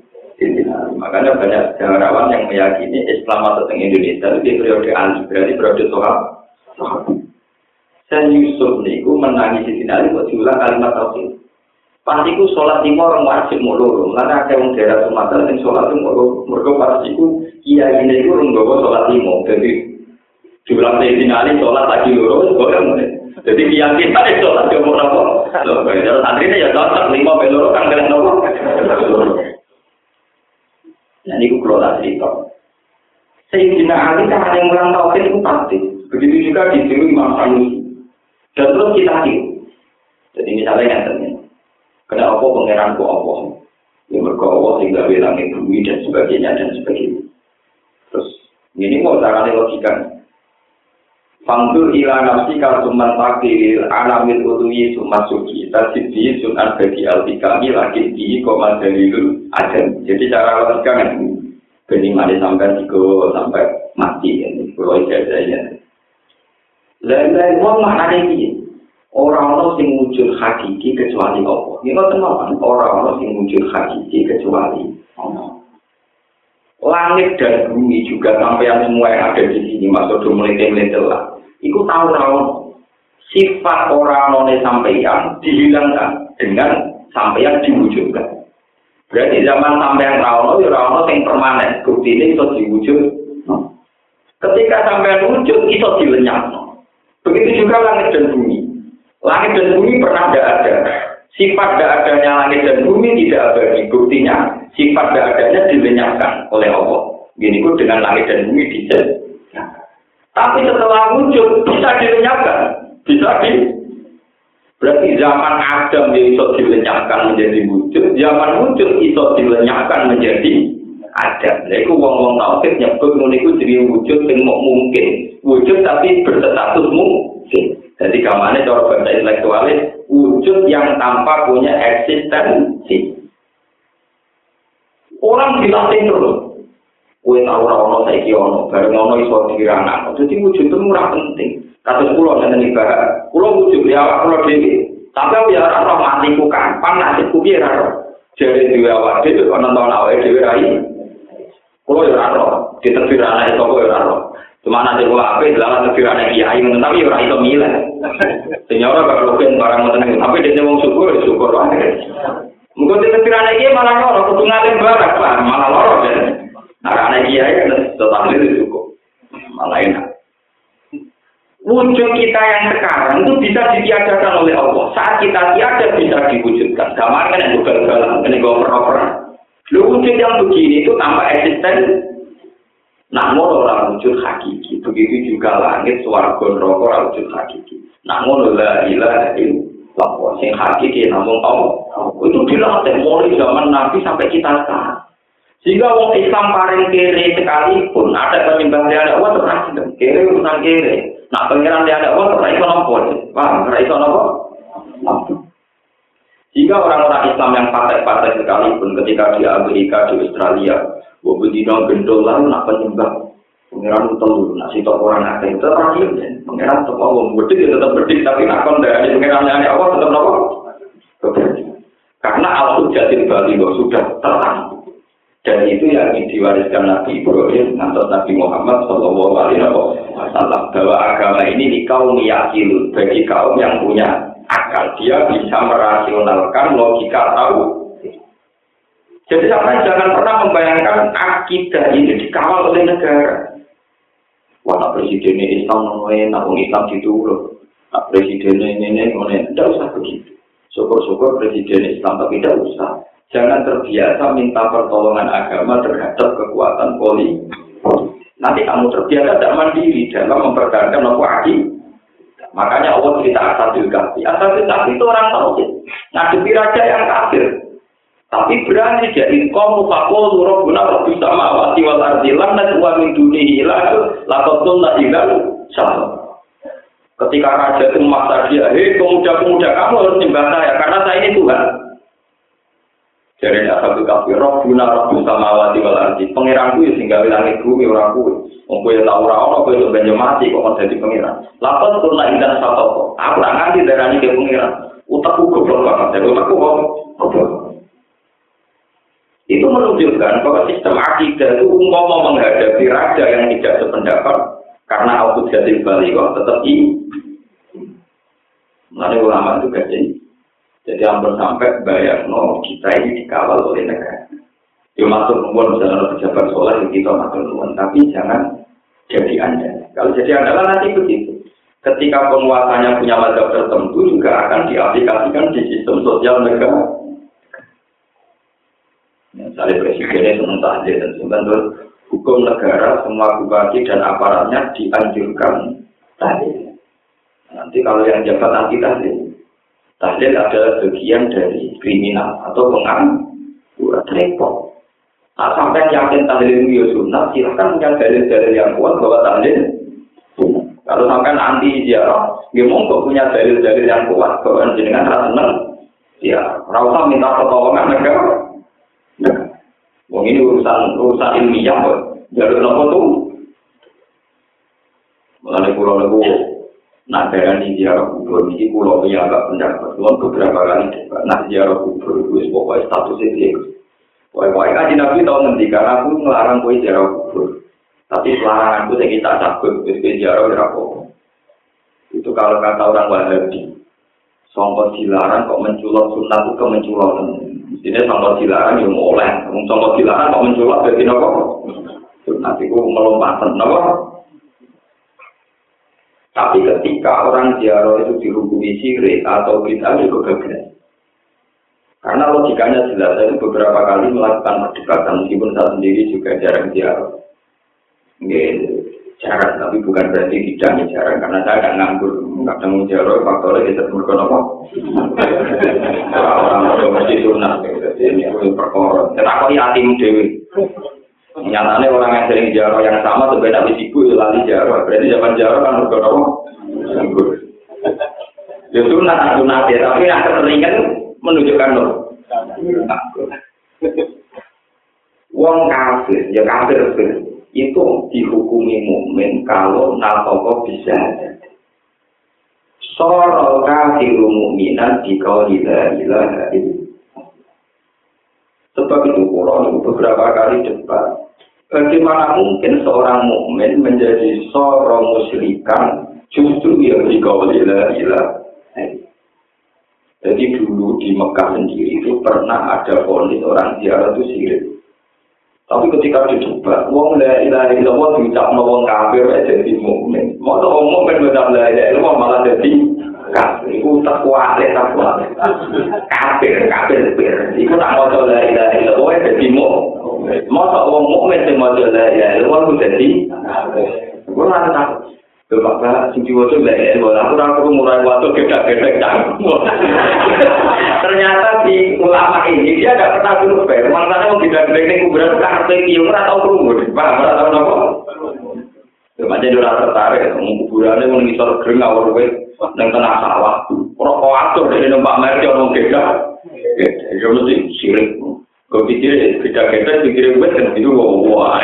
Makanya banyak sejarawan yang meyakini Islam masuk ke Indonesia itu di periode Ali, berarti periode Sohab. Saya Yusuf niku menangis di dinasti buat diulang kalimat tauhid. Pasti ku sholat lima orang wajib mau loro. Karena ada yang daerah Sumatera yang sholat mau loro. Mereka pasti ku iya ini ku orang bawa sholat lima. Jadi diulang di dinasti sholat lagi loro, boleh Jadi keyakinan itu sholat yang mau nopo. Kalau santri ya cocok lima peluru kan kalian nopo. Ini ku kelola cerita. Sayyidina Ali ada yang ulang tahun itu pasti. Begitu juga di sini Imam Sanusi. Dan terus kita tiru. Jadi misalnya yang tanya, kena apa pangeran kok apa? Ya mereka Allah sehingga bilang bumi dan sebagainya dan sebagainya. Terus ini mau caranya logika. Fangdur ila nafsi kalsuman takdiril alamil utui sumat suki tasidi sunan bagi altikami lagi di koma dalilul adam. Jadi cara logika kan Beni mari sampai tiga sampai mati kan, kalau ijazahnya. Lain-lain wong maknanya ini, orang orang sing wujud hakiki kecuali Allah. Ini kok teman orang orang sing wujud hakiki kecuali Allah. Langit dan bumi juga sampai yang semua yang ada di sini masuk mulai melete lah. Iku tahu rawon sifat orang none sampeyan dihilangkan dengan sampeyan diwujudkan. Berarti zaman sampai yang rawon ya rawon yang permanen. Bukti ini itu diwujud. Ketika sampai wujud itu dilenyap. Begitu juga langit dan bumi. Langit dan bumi pernah tidak ada. Sifat tidak adanya langit dan bumi tidak ada. Buktinya sifat tidak adanya dilenyapkan oleh Allah. Gini pun dengan langit dan bumi dijel. Tapi setelah wujud bisa dilenyapkan. Bisa di Berarti zaman Adam yang iso dilenyapkan menjadi wujud, zaman wujud iso dilenyapkan menjadi Adam. Lha iku wong-wong tauhid nyebut ngono iku jadi wujud sing mungkin. Wujud tapi berstatus mungkin. Jadi kamane cara bahasa intelektualis wujud yang tanpa punya eksistensi. Orang dilatih terus. Kue tahu ora ono saiki ono, bareng ono iso dikira Jadi wujud itu murah penting. Kados kula ngene iki, Kula wujud ya awak kula dhewe. Sampe ya ora roh matiku kapan nasibku piye ra roh. Jare dhewe awak dhewe kok nonton awake dhewe rai. Kula ya ora roh, ditepir ana iki kok ya ora roh. Cuma nanti kula ape dalan tepir ana iki ayu tapi ora iso milih. ora bakal lupen barang ngoten iki. Tapi dene wong syukur, syukur wae. Mungkin di tepir ana iki malah loro, kudu ngalem barak, malah loro jane. Nah, ana iki ayu tetep syukur. Malah enak. Wujud kita yang sekarang itu bisa ditiadakan oleh Allah. Saat kita tiada bisa diwujudkan. Gambar kan yang gagal ini gue per Lu wujud yang begini itu tanpa eksisten. Namun orang wujud hakiki. Begitu juga langit, suarga, neraka orang wujud hakiki. Namun la ilaha illallah. Sing hakiki namun Allah. Itu dilatih mulai zaman Nabi sampai kita sekarang. Jika orang Islam paling kere sekalipun ada penyembah ada Allah terus kere urusan kere. Nah, pengiran dia ada uang, ora iso nopo. Paham? Ora iso nopo? Jika orang-orang Islam yang partai-partai sekalipun ketika di Amerika, di Australia, dino gendol lalu nak penyembah pengiran telu, nak sitok orang ada itu terakhir. Pengiran tetap Allah, bedik ya tetap bedik, tapi nak pengiran yang Allah tetap nopo. Karena al-hujjatil bali sudah terang. Dan itu yang diwariskan Nabi Ibrahim atau Nabi Muhammad Shallallahu Alaihi Wasallam bahwa agama ini di kaum yakin bagi kaum yang punya akal dia bisa merasionalkan logika tahu. Jadi sampai jangan pernah membayangkan akidah ini dikawal oleh negara. Wah, presiden ini Islam namanya, nak Islam loh. Nak presiden ini ini, tidak usah begitu. Syukur-syukur presiden Islam tapi tidak usah Jangan terbiasa minta pertolongan agama terhadap kekuatan politik. Nanti kamu terbiasa tidak mandiri dalam mempertahankan nopo aki. Makanya Allah cerita Asadil Kahfi. Asadil Kahfi itu orang tahu ngadepi raja yang kafir. Tapi berani jadi kaum fakul turut guna robi sama wati wal ardilan dan uang min duni hilang lakotun la hilang sama. Ketika raja itu memaksa dia, hei pemuda-pemuda kamu harus nyembah saya karena saya ini Tuhan. Jadi asal itu kafir, roh guna roh sama wati wal ardi. Pengiranku ya sehingga langit bumi orang kuwi. Wong kowe tau ora ono kowe yo banyak mati kok kon dadi pengiran. Lapan turna indah satu Aku ora nganti darani ke pengiran. Utakku goblok banget. Jadi kok goblok. Itu menunjukkan bahwa sistem akidah itu umpama menghadapi raja yang tidak sependapat karena aku jadi balik tetap ini. Nanti ulama juga jadi jadi hampir sampai bayar no kita ini dikawal oleh negara. Ya masuk nuwun misalnya pejabat sekolah ya kita masuk nuwun, tapi jangan jadi anda. Kalau jadi anda nanti begitu. Ketika penguasanya punya mazhab tertentu juga akan diaplikasikan di sistem sosial negara. Misalnya presidennya senang tahdir dan sebenarnya hukum negara semua bupati dan aparatnya dianjurkan tadi. Nanti kalau yang jabat anti tahlil, tahlil adalah bagian dari kriminal atau pengangguran repot. Nah, sampai yakin tahlil itu ya sunnah, silahkan punya dalil-dalil yang kuat bahwa tahlil Kalau sampai anti ziarah, ya monggo punya dalil-dalil yang kuat bahwa jenengan rasa seneng. Ya, rasa minta pertolongan negara. Nah, ini urusan urusan ilmiah kok. Jalur nopo tuh. Mulai pulau niku nak darani ziarah kubur iki pulau yang agak pendapat. Kulon beberapa kali nah ziarah kubur itu pokoknya statusnya dia. Pokoknya kaji nabi tahu nanti karena aku ngelarang kue ziarah kubur. Tapi pelarangan itu saya kita takut, kue ziarah berapa? Itu kalau kata orang Wahabi, songkot dilarang kok menculot sunnah itu kemenculotan. Ini songkot dilarang yang oleh, songkot dilarang kok menculot jadi nopo. Sunnah itu melompatan nopo. Tapi ketika orang ziarah itu dihukumi sirik atau kita juga gagal. Karena logikanya jelas, saya beberapa kali melakukan perdebatan, meskipun saya sendiri juga jarang ziarah. Nggak, jarang, tapi bukan berarti tidak jarang, karena saya nggak nganggur, nggak temu ziarah, faktornya kita berkon apa? Orang orang mesti sunat, jadi ini perkara. Tetapi yatim dewi. Nyatanya orang yang sering jarah yang sama sebenarnya habis itu lali jarah. Berarti zaman jarah kan udah? Anggur. Ya sunat, sunat ya. Tapi yang keseringan menunjukkan loh. Wong kafir, ya kafir itu dihukumi mukmin kalau nalkoko bisa Soro kafiru di kau tidak ilaha Sebab itu Quran beberapa kali debat Bagaimana mungkin seorang mukmin menjadi seorang musyrikan justru yang dikawalilah ilah. Jadi dulu di Mekah sendiri itu pernah ada polis orang ziarah itu sirik. Tapi ketika dicoba, wong la ilaha illallah diucap wong kafir jadi mukmin. Mau wong mukmin benar la ilaha illallah malah jadi kafir. Iku tak kuat, tak kuat. Kafir, kafir, kafir. Iku tak mau la ilaha illallah jadi mukmin. Masa wong mukmin sing maca la ilaha illallah ku dadi Gue nggak tahu. Bapak sing diwaca la ilaha illallah aku ora perlu mulai waktu gedhe-gedhe Ternyata di ulama ini dia tidak pernah survei. Makanya mau gedhe-gedhe ini kuburan ora tau krungu. Paham ora tau napa? Macam dia orang tertarik, kuburannya mau ngisor kering awal gue, neng tengah sawah. Rokok atur dari numpak merek orang gede, ya mesti sirik. Gue pikir beda kita pikir gue kan itu wah.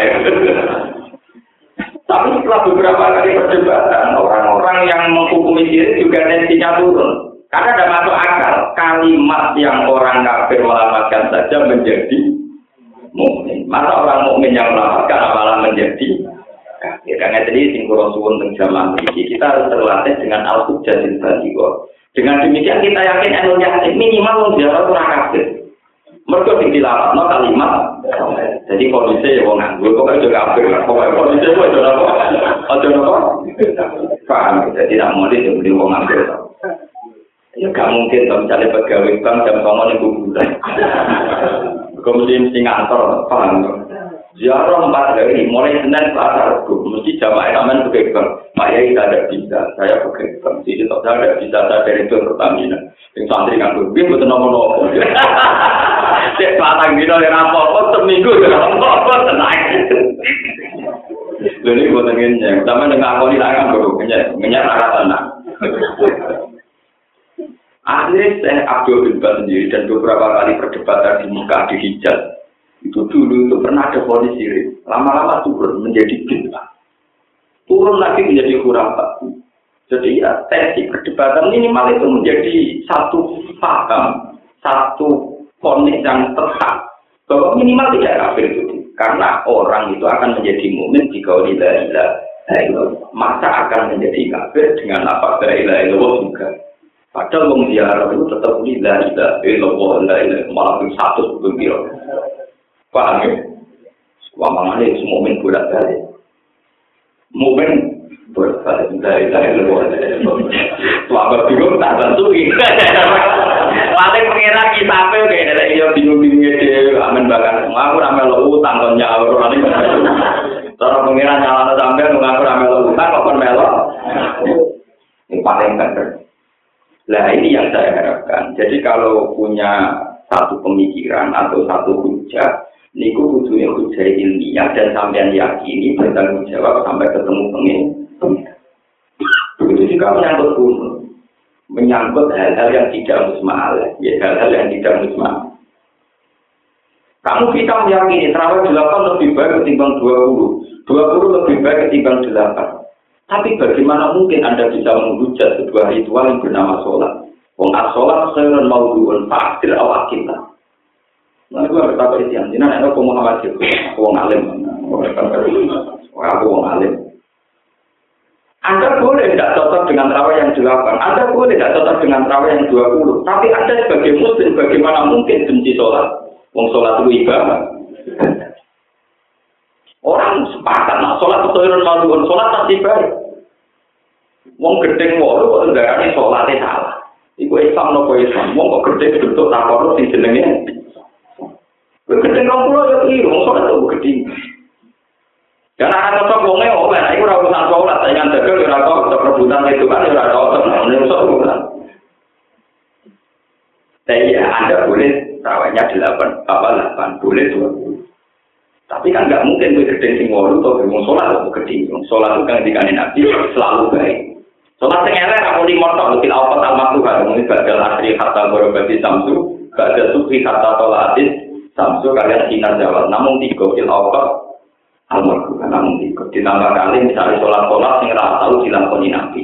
Tapi setelah beberapa kali perdebatan, orang-orang yang menghukumi diri juga tensinya turun. Karena ada masuk akal kalimat yang orang kafir melamatkan saja menjadi mukmin. Masa orang mukmin yang melamatkan malah menjadi kafir. Karena jadi singkuro suwun tentang ini kita harus terlatih dengan al-hujjah Dengan demikian kita yakin anu yakin minimal menjadi orang kafir. Mereka sing dilapatno kalimat. Jadi kondisi ya wong nganggur kok aja kafir lah. Pokoke kondisi kok aja apa? Aja apa? Paham. Jadi tidak mau dia jadi wong nganggur. Ya gak mungkin kalau misalnya pegawai bank jam sama nih kuburan. Kemudian mesti ngantor, paham? Ziarah empat hari, mulai Senin Selasa Rabu, mesti jamaah aman pakai bank. Pak Yai tidak bisa, saya bank. Jadi tak ada bisa, saya dari itu Pertamina. Yang santri nganggur, dia betul nopo-nopo. Cek patang dino yang apa-apa, seminggu ya apa-apa, tenang. Jadi buat ngenyek, sama dengan aku ini tangan baru ngenyek, ngenyek rara tenang. Akhirnya saya Abdul bin Bas sendiri dan beberapa kali perdebatan di muka di Hijaz itu dulu itu pernah ada polisi lama-lama turun menjadi bintang turun lagi menjadi khurafat jadi ya tensi perdebatan minimal itu menjadi satu paham satu ponis yang tetap bahwa minimal tidak kafir itu. Karena orang itu akan menjadi mukmin jika tidak ilah masa akan menjadi kafir dengan apa ilah ilah juga. Padahal wong itu tetap ilah ilah ilah ilah malah satu begitu paham ya? Wamangane semua mukmin bolak balik mukmin bolak balik dari dari luar Selama bingung tak bantu Paling pengira kita apa kayak ada iya bingung-bingungnya dia amin bahkan ngaku ramai lo utang kon nyaur nanti. Cara pengira nyala sampai ngaku ramai lo utang kon melo. Ini paling benar. Nah ini yang saya harapkan. Jadi kalau punya satu pemikiran atau satu hujah, niku kudunya hujah ilmiah dan sampean yakini bertanggung jawab sampai ketemu pengen. Begitu juga menyangkut gunung. Menyangkut hal-hal yang tidak musmal, ya hal-hal yang tidak musmal. Kamu kita meyakini terawih delapan lebih baik ketimbang dua puluh, dua puluh lebih baik ketimbang delapan. Tapi bagaimana mungkin Anda bisa menghujat sebuah ritual yang bernama sholat? Wong as-sholat khairun mawdu'un fa'adir awak kita. Nah, itu berkata itu yang jinak, aku Muhammad itu, aku wong alim. Aku wong alim. Anda boleh tidak cocok dengan terawih yang delapan, Anda boleh tidak cocok dengan terawih yang dua puluh. Tapi Anda sebagai muslim, bagaimana mungkin benci sholat? Wong sholat itu ibadah. Orang sepakat, nah sholat itu khairun mawdu'un, sholat pasti baik. Wong gedeng walu kok ndarani salate salah. Iku Islam nopo Islam. Wong kok gedeng bentuk takon sing jenenge. Gedeng rong pulau ya keliru, salat kok gedeng. Dan anak cocok wonge oke, nah iku ora urusan salat, saingan dagang ora kok rebutan itu kan cocok, nah ini urusan Tapi ya Anda boleh rawanya delapan, apa delapan, boleh dua Tapi kan nggak mungkin gue gedeng sing atau gue sholat atau gedeng. Sholat itu kan dikanin nabi selalu baik. Sholat sing elek aku di motor lebih awal al makruh mungkin badal asri hatta borobati samsu, badal sufi hatta tolatis samsu kalian sinar jawab. Namun tiga fil awal al makruh namun tiga. Ditambah kali misalnya sholat sholat sing rasa tahu dilakoni nabi.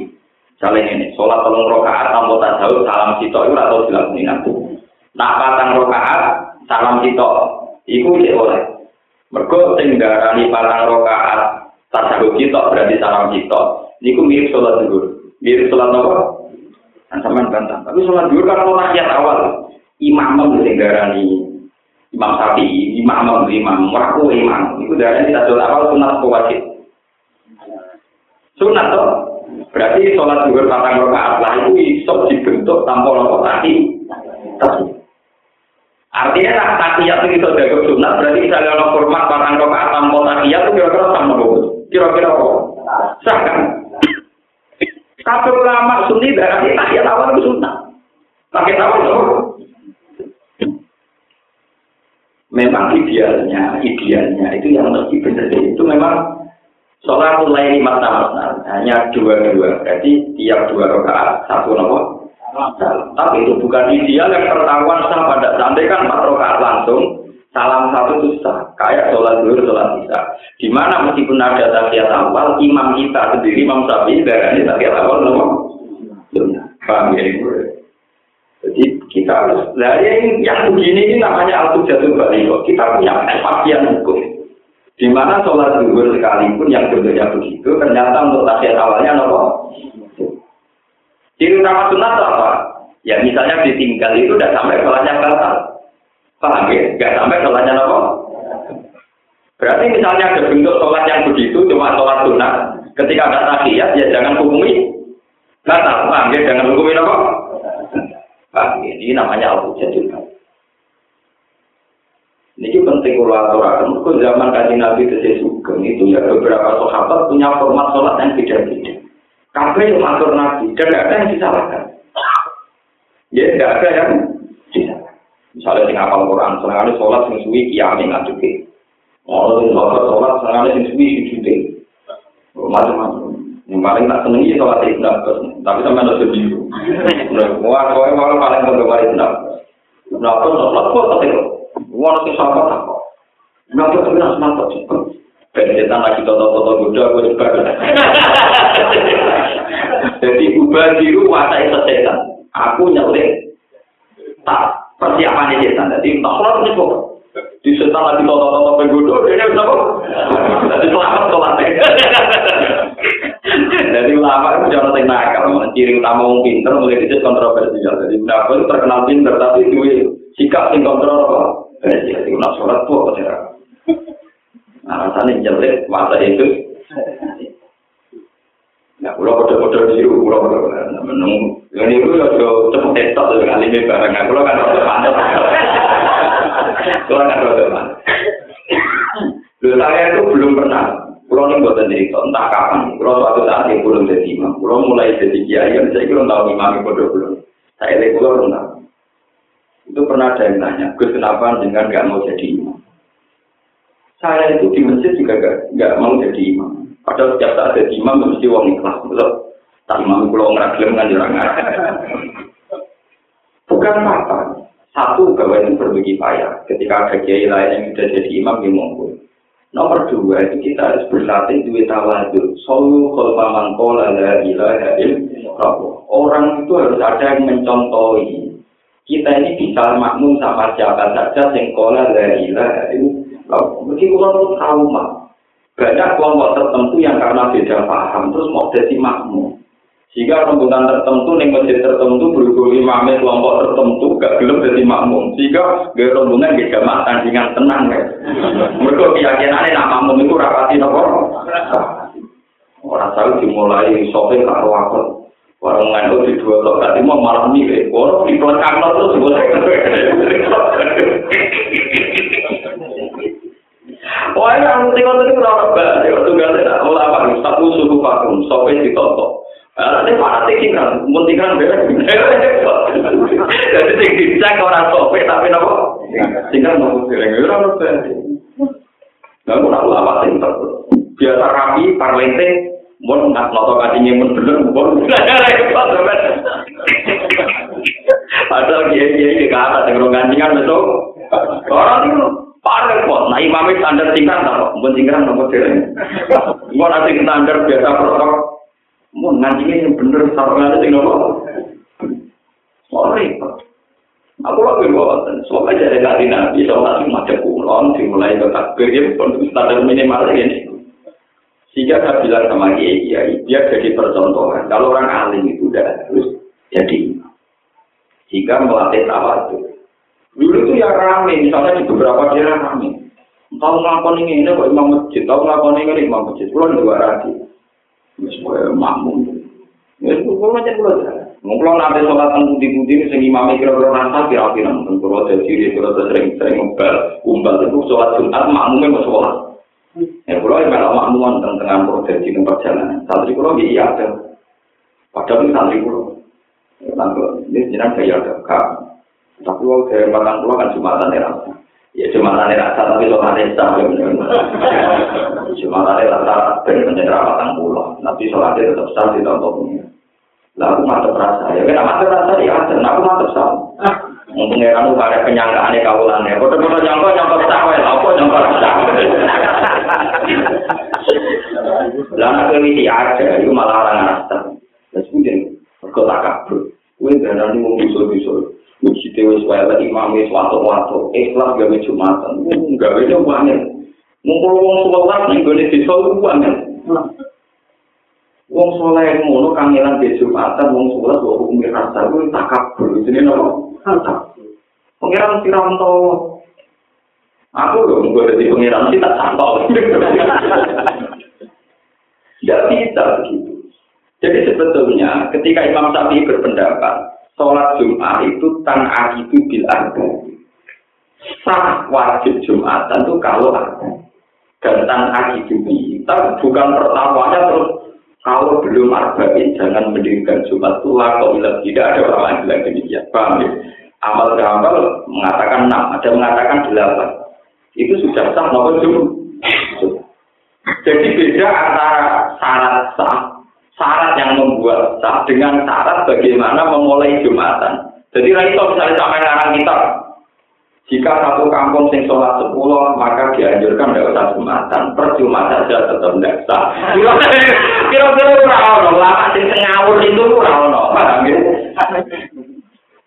Misalnya ini sholat tolong rokaat tanpa tasawuf salam sitok itu atau dilakoni nabi. Nah patang rokaat salam sitok itu cek oleh. Mergo sing darani patang rokaat tasawuf sitok berarti salam sitok. Niku mirip sholat dulu. mirip sholat apa? Nah, sama bantah. Tapi sholat dulu kalau rakyat awal, imam sing darani imam sapi, imam imam, meraku imam. Itu darani kita sholat awal sunat wajib. Sunat toh. Berarti sholat dulu patang rakaat lah itu iso dibentuk tanpa nopo tadi. Artinya nak tahiyat itu bisa jaga sunat, berarti misalnya ono format patang rakaat tanpa tahiyat itu kira-kira sama Kira-kira apa? Sah kan? Kabeh ulama sunni darah tahiyat awal itu sunnah. Tahiyat awal itu Memang idealnya, idealnya itu yang mesti benar. Itu memang sholat mulai lima tahun hanya dua dua. Berarti tiap dua rakaat satu nomor tapi itu bukan ideal yang pertahuan sah pada sampai kan empat rakaat langsung salam satu itu sah. Kayak sholat dulu sholat bisa di mana meskipun ada tahiyat awal imam kita sendiri imam sapi dari tahiyat awal nomor paham ya jadi kita harus dari yang, yang begini ini namanya al jatuh balik kita punya kepastian hukum. Di mana sholat zuhur sekalipun yang bentuknya begitu ternyata untuk tahiyat awalnya nomor ciri utama sunat apa? Ya misalnya ditinggal itu udah sampai sholatnya batal. Paham ya? Nggak sampai sholatnya nomor berarti misalnya ada bentuk sholat yang begitu cuma sholat sunat. Ketika ada tahiyat ya jangan hukumi. Batal paham ya? Jangan hukumi nomor Paham Ini namanya al-hujjah juga. Ini penting kalau aturakan. Ke zaman kaji Nabi ke Sugeng itu ya beberapa sahabat punya format sholat yang beda-beda. Kabeh yang atur Nabi dan tidak ada yang disalahkan. Ya tidak ada yang disalahkan. Misalnya sing apal Quran, senangane sholat sing suwi kiame ngajuke. Ono sing sholat sholat senangane sing suwi sujute. Macam-macam. Yang paling tak senengi sholat ibn Abbas, tapi sampai ada sedih. Wah, kau yang paling penggemar ibn Abbas. Ibn Abbas sholat kok tapi wah nanti sahabat apa? Ibn Abbas tapi nasi mantap sih. Bencetan lagi toto-toto Buddha, gue juga. Jadi ubah biru mata itu setan. Aku nyelek. Tak persiapan setan. Jadi tak sholat nih kok. Di setan lagi toto-toto penggoda, ini apa? Jadi selamat sholatnya. Jadi ulama itu jangan sing nakal, ciri utama wong pinter mulai dicet kontroversial. Jadi ulama itu terkenal pinter tapi duwe sikap sing apa? Jadi ulama sholat tuh apa sih? Nah rasanya jelek masa itu. Nah, pulau kode-kode biru, pulau kode menung. Ini itu ya cepet tetot dengan lima barang. Nah, pulau kan rada panas. Pulau kan rada panas. Dulu saya itu belum pernah Kulo nih buat cerita, entah kapan. Kulo suatu saat yang belum jadi imam. Kulo mulai jadi kiai, yang saya kira tahu imam bodoh belum. Saya lihat belum tahu. Itu pernah ada yang tanya, Gus kenapa dengan nggak mau jadi imam? Saya itu di masjid juga nggak mau jadi imam. Padahal setiap saat jadi imam mesti uang ikhlas, betul? Tak imam pulau ngeraklem kan jarang Bukan apa. Satu bahwa itu berbagi payah. Ketika ada kiai lain yang sudah jadi imam, dia monggo. Nomor dua itu kita harus berlatih duit tawadhu. Solu kholfa mangkola la ilaha Orang itu harus ada yang mencontohi. Kita ini bisa makmum sama siapa saja yang kola la ilaha Mungkin orang itu trauma. Banyak kelompok tertentu yang karena beda paham terus mau jadi makmum. Jika rombongan tertentu ning masjid tertentu berhubung imamnya kelompok tertentu gak gelem jadi makmum. Jika gak rombongan gak jamaah tandingan tenang ya. Mereka keyakinannya makmum itu rapati nopo. Orang tahu dimulai sopir karo akun. Orang ngandung di dua tok tadi mau malam nih, orang di terus boleh. Wah, yang itu orang gak ada ulama, satu suruh sopir ditotok. Nanti para tinggal, mau tinggal beres. Jadi sing dicek orang sopir tapi nopo tinggal nopo dereng ora ono beres. Lah ora ulama sing biasa rapi parlente mun nggak noto kacinya mun bener mun Padahal dia dia di kata dengan gantingan betul. Orang itu parah kok. Nah imamnya standar tingkat apa? Mun tinggal nopo dereng. Mau nanti standar biasa protokol Mau ngajinya yang bener, sarungannya tinggal? Mau repot. Aku lagi bawa, soalnya dari tadi nabi, soalnya macam kulon, dimulai ke takbir, ya pun standar minimal ini. Sehingga saya bilang sama Kiai Kiai, dia jadi percontohan. Kalau orang alim itu udah harus jadi Jika melatih tawadu. Dulu itu ya rame, misalnya di beberapa daerah rame. Tahu ngakon ini, ini kok imam masjid, tahu ngakon ini imam masjid, pulau dua rati. Wis koyo makmum. Wis kok macam kula. Ngumpul nanti sholat teng putih-putih sing imame kira-kira rasa kira-kira nonton kula dadi kira sering-sering umbal umbal itu sholat Jumat makmume mau sholat. Ya kula yang malah makmum teng tengah proses di perjalanan. Santri kula iki iya ada. Padahal ini santri kula. Nanti ini jenang gaya dekat. Tapi waktu dari makan kula kan Jumatan ya rasa. Ya Jumatan ya rasa tapi sholatnya sama. Jumatan ya rasa benar-benar rapatan kula. Tapi sholatnya tetap sah di tontonnya. Lah aku mantep rasa. Ya kan mantep rasa ya. Nah aku mantep sah. Mungkin ya kamu pada penyangkaan ya kaulannya. Kau nyangkau nyangkau sah. Ya apa nyangkau sah. Lah nak ini ada. Itu malah orang rasa. Terus kemudian kau tak kabur. Kau jangan mau bisul-bisul. Mesti tewas wala imam wis wato-wato. Ikhlas gawe Jumatan. Gawe yo banget. Ngumpul wong sholat ning gone desa ku banget. Wong soleh ngono kangelan di Jumatan, wong sholat kok hukum rasa ku takabur. Jenenge nopo? Pengiran Tiranto. Aku lho mung dadi pengiran sih tak santol. Tidak bisa begitu. Jadi sebetulnya ketika Imam Syafi'i berpendapat sholat Jumat itu tan akidu bil arba. Sah wajib Jumatan itu kalau ada. Dan tan akidu kita bukan pertamanya terus kalau belum arba'in jangan mendirikan Jumat itu lakau tidak ada orang yang bilang demikian. Paham ya? Amal amal mengatakan enam, ada mengatakan delapan. Itu sudah sah maupun Jumat. Jadi beda antara syarat sah syarat yang membuat sah dengan syarat bagaimana memulai Jumatan. Jadi itu misalnya sampai ngarang kita, jika satu kampung sing sholat sepuluh, maka dianjurkan tidak usah Jumatan. Percuma saja tetap tidak sah. Kira-kira ora lama sing ngawur itu ora paham ya?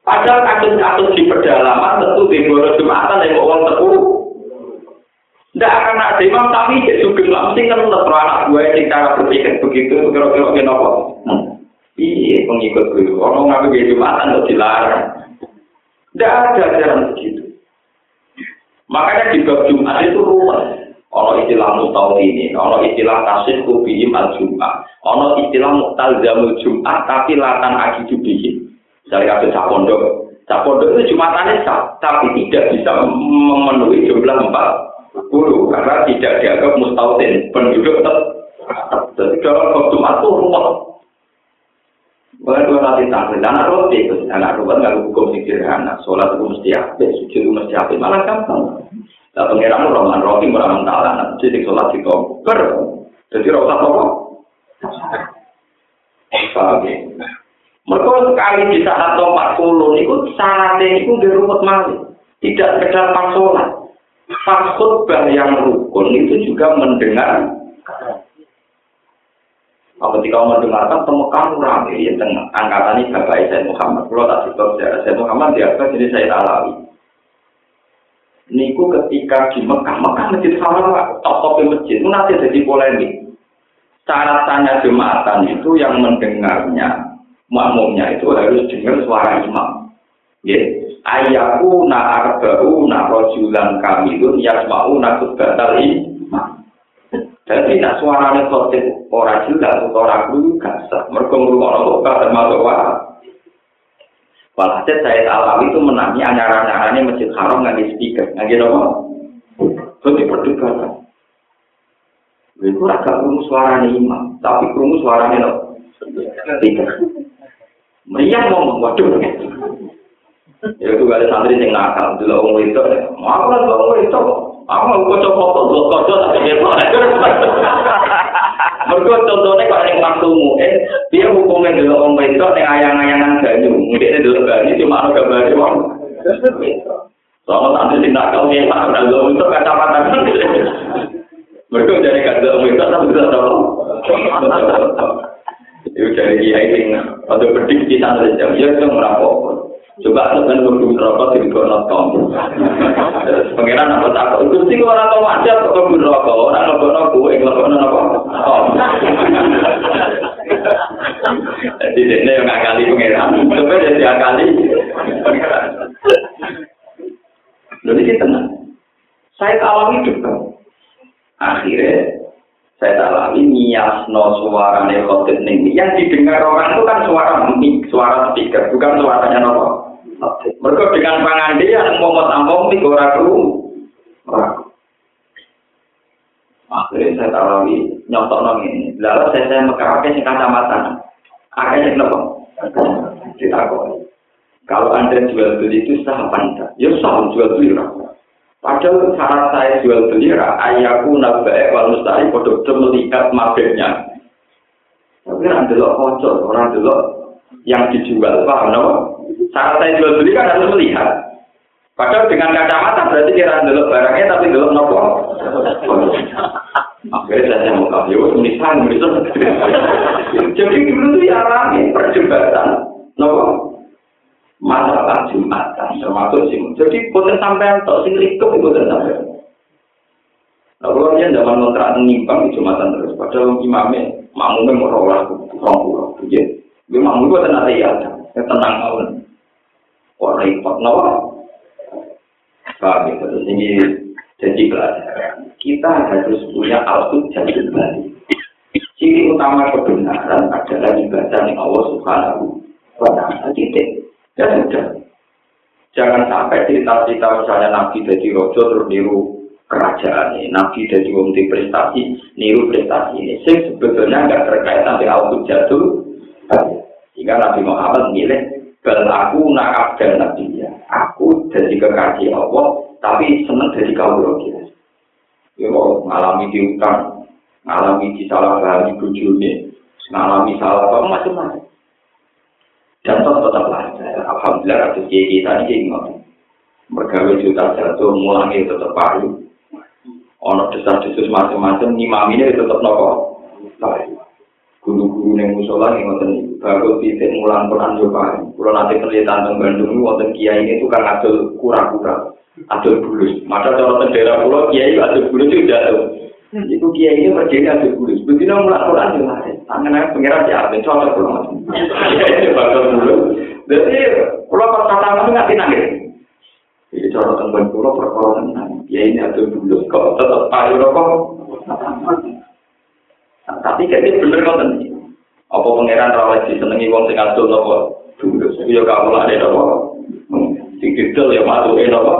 Padahal kasus-kasus di pedalaman tentu di Jumatan yang uang sepuluh. Tidak akan ada imam tapi jadi sugeng lah. Mesti kan tetap anak gue yang cara berpikir begitu. Kira-kira gini apa? Iya pengikut gue. Orang ngambil gaya jumatan untuk dilarang. Tidak ada ajaran begitu. Makanya di bab Jumat itu rumah. Ono istilah mustahil ini, ono istilah tasir kubihim al Jumat, ono istilah jamul Jumat tapi latan agi jubihim. Misalnya ada capondok, capondok itu Jumatannya sah, tapi tidak bisa memenuhi jumlah empat Guru, karena tidak dianggap mustautin penduduk tetap. Jadi dalam waktu itu rumah. Bukan dua nanti tampil, anak roti, anak roti nggak hukum sederhana, sholat itu mesti apa, sujud itu mesti apa, malah gampang. Nah, pengiran roman roti meraman taala, jadi sholat di koper, jadi rasa apa? Paham ya? Mereka sekali di saat empat puluh, itu syaratnya itu di malih, tidak sekedar pas sholat. Pas khutbah yang rukun itu juga mendengar Kalau ketika mendengarkan temukan rame ya tengah angkatan ini bapak Sayyid Muhammad. Kalau tak cerita sejarah Sayyid Muhammad dia apa jadi saya Alawi. Niku ketika di Mekah, Mekah masjid Haram top top masjid itu nanti jadi polemik. Syarat tanya jemaatan itu yang mendengarnya makmumnya itu harus dengar suara imam. Ya, ayaku na arba'u na rojulan kamilun yasma'u na kudbatal imam. Jadi nak suaranya khotib orang jelas atau orang dulu gak sah. Mereka ngurungkan kok termasuk wah. Walhasil saya alami itu menangi anyaran-anyarannya masjid haram nggak speaker, nggak apa? Jadi perdebatan. Itu agak kurung suaranya imam, tapi kurung suaranya lo. Speaker. Meriah ngomong, waduh. Ya itu gak ada santri yang nakal, dulu orang itu, mau lah orang itu, Aku mau kocok foto, dua kocok tapi dia Mereka contohnya kalau yang maksumu, eh, dia hukumnya dulu orang wedok yang ayang-ayangan banyu. Mungkin ini dulu banyu cuma ada gambarnya wong. Soalnya nanti sih nak kau yang mana udah dulu untuk kacamata. Mereka jadi kata orang wedok tapi bisa tahu. Itu jadi kiai ini, waktu prediksi santri jam, dia itu merapok. Coba aku kan kudu rokok di kok nonton. Pangeran apa tak kok kudu sing ora tau wajar kok kudu rokok, ora ngono kowe ngono apa. Jadi dene yang ngakali pangeran, coba jadi akali. Lalu ini tenang. Saya alami juga. Akhirnya saya alami nias no suara nekotit nih. Yang didengar orang itu kan suara mic, suara speaker, bukan suaranya nopo. Mereka dengan pengandian ngomong tampung di ora kru. Akhirnya saya tahu nyontok nong ini. Lalu saya saya mekarape sing kacamata. Akhirnya nopo. Ditakoni. Kalau anda jual beli itu sah apa? Ya sah jual beli rasa. Padahal syarat saya jual beli ayahku nabae wal mustahil produk melihat mabeknya. Tapi anda lo kocok, orang dulu yang dijual paham nopo? Saat saya jual beli kan harus melihat. Padahal dengan kacamata berarti kira dulu barangnya tapi dulu nopo. Akhirnya saya mau kasih, wah ini sang, Jadi dulu tuh ya rame perdebatan, nopo masalah jumatan termasuk sih. Jadi bukan sampai atau sing lingkup bukan sampai. Nah, kalau dia zaman kontrak menyimpang di jumatan terus, padahal imamnya makmumnya mau rawat, orang pulau, dia, dia makmum itu tenang ya, tenang mawon. Kok repot nawa? Paham ya, terus ini jadi pelajaran. Kita harus punya alfud jadi kembali. Ciri utama kebenaran adalah ibadah yang Allah Subhanahu wa Ta'ala. Titik. Ya sudah. Jangan sampai cerita-cerita misalnya Nabi jadi rojo terus niru kerajaan ini. Nabi jadi wong prestasi, niru prestasi ini. Sing sebetulnya nggak terkait nanti alfud jatuh. Sehingga Nabi Muhammad milih Bal aku nak abdal nabi ya. Aku jadi kekasih Allah, tapi seneng jadi kaum rohia. Ya ngalami diutang, ngalami disalah pahami bujurnya, ngalami salah apa macam-macam. Dan tetap. Alhamdulillah ada kiai kita ini ingat. Mergawe juta jatuh, mulai tetap payu. Ono desas-desus macam-macam, ngimami ini tetap nopo. Payu. guru-guru yang musola yang ngoten itu baru titik mulan Quran coba kalau nanti penelitian tentang Bandung ini wonten kiai ini tukang adol kura-kura adol bulus maka kalau tendera pulau kiai adol bulus itu jatuh itu kiai ini berdiri adol bulus begitu mulan Quran juga tangan yang pengiran di arti cocok pulau kiai ini bakal bulus jadi pulau pas kata itu nggak tinang jadi cara tentang pulau perkara tentang kiai ini adol bulus kok tetap payu rokok Tapi kayak bener kok tadi. Apa pangeran rawat disenengi wong sing adol napa? Dulu sing yo kamu lade napa? Sing didol ya matuke napa?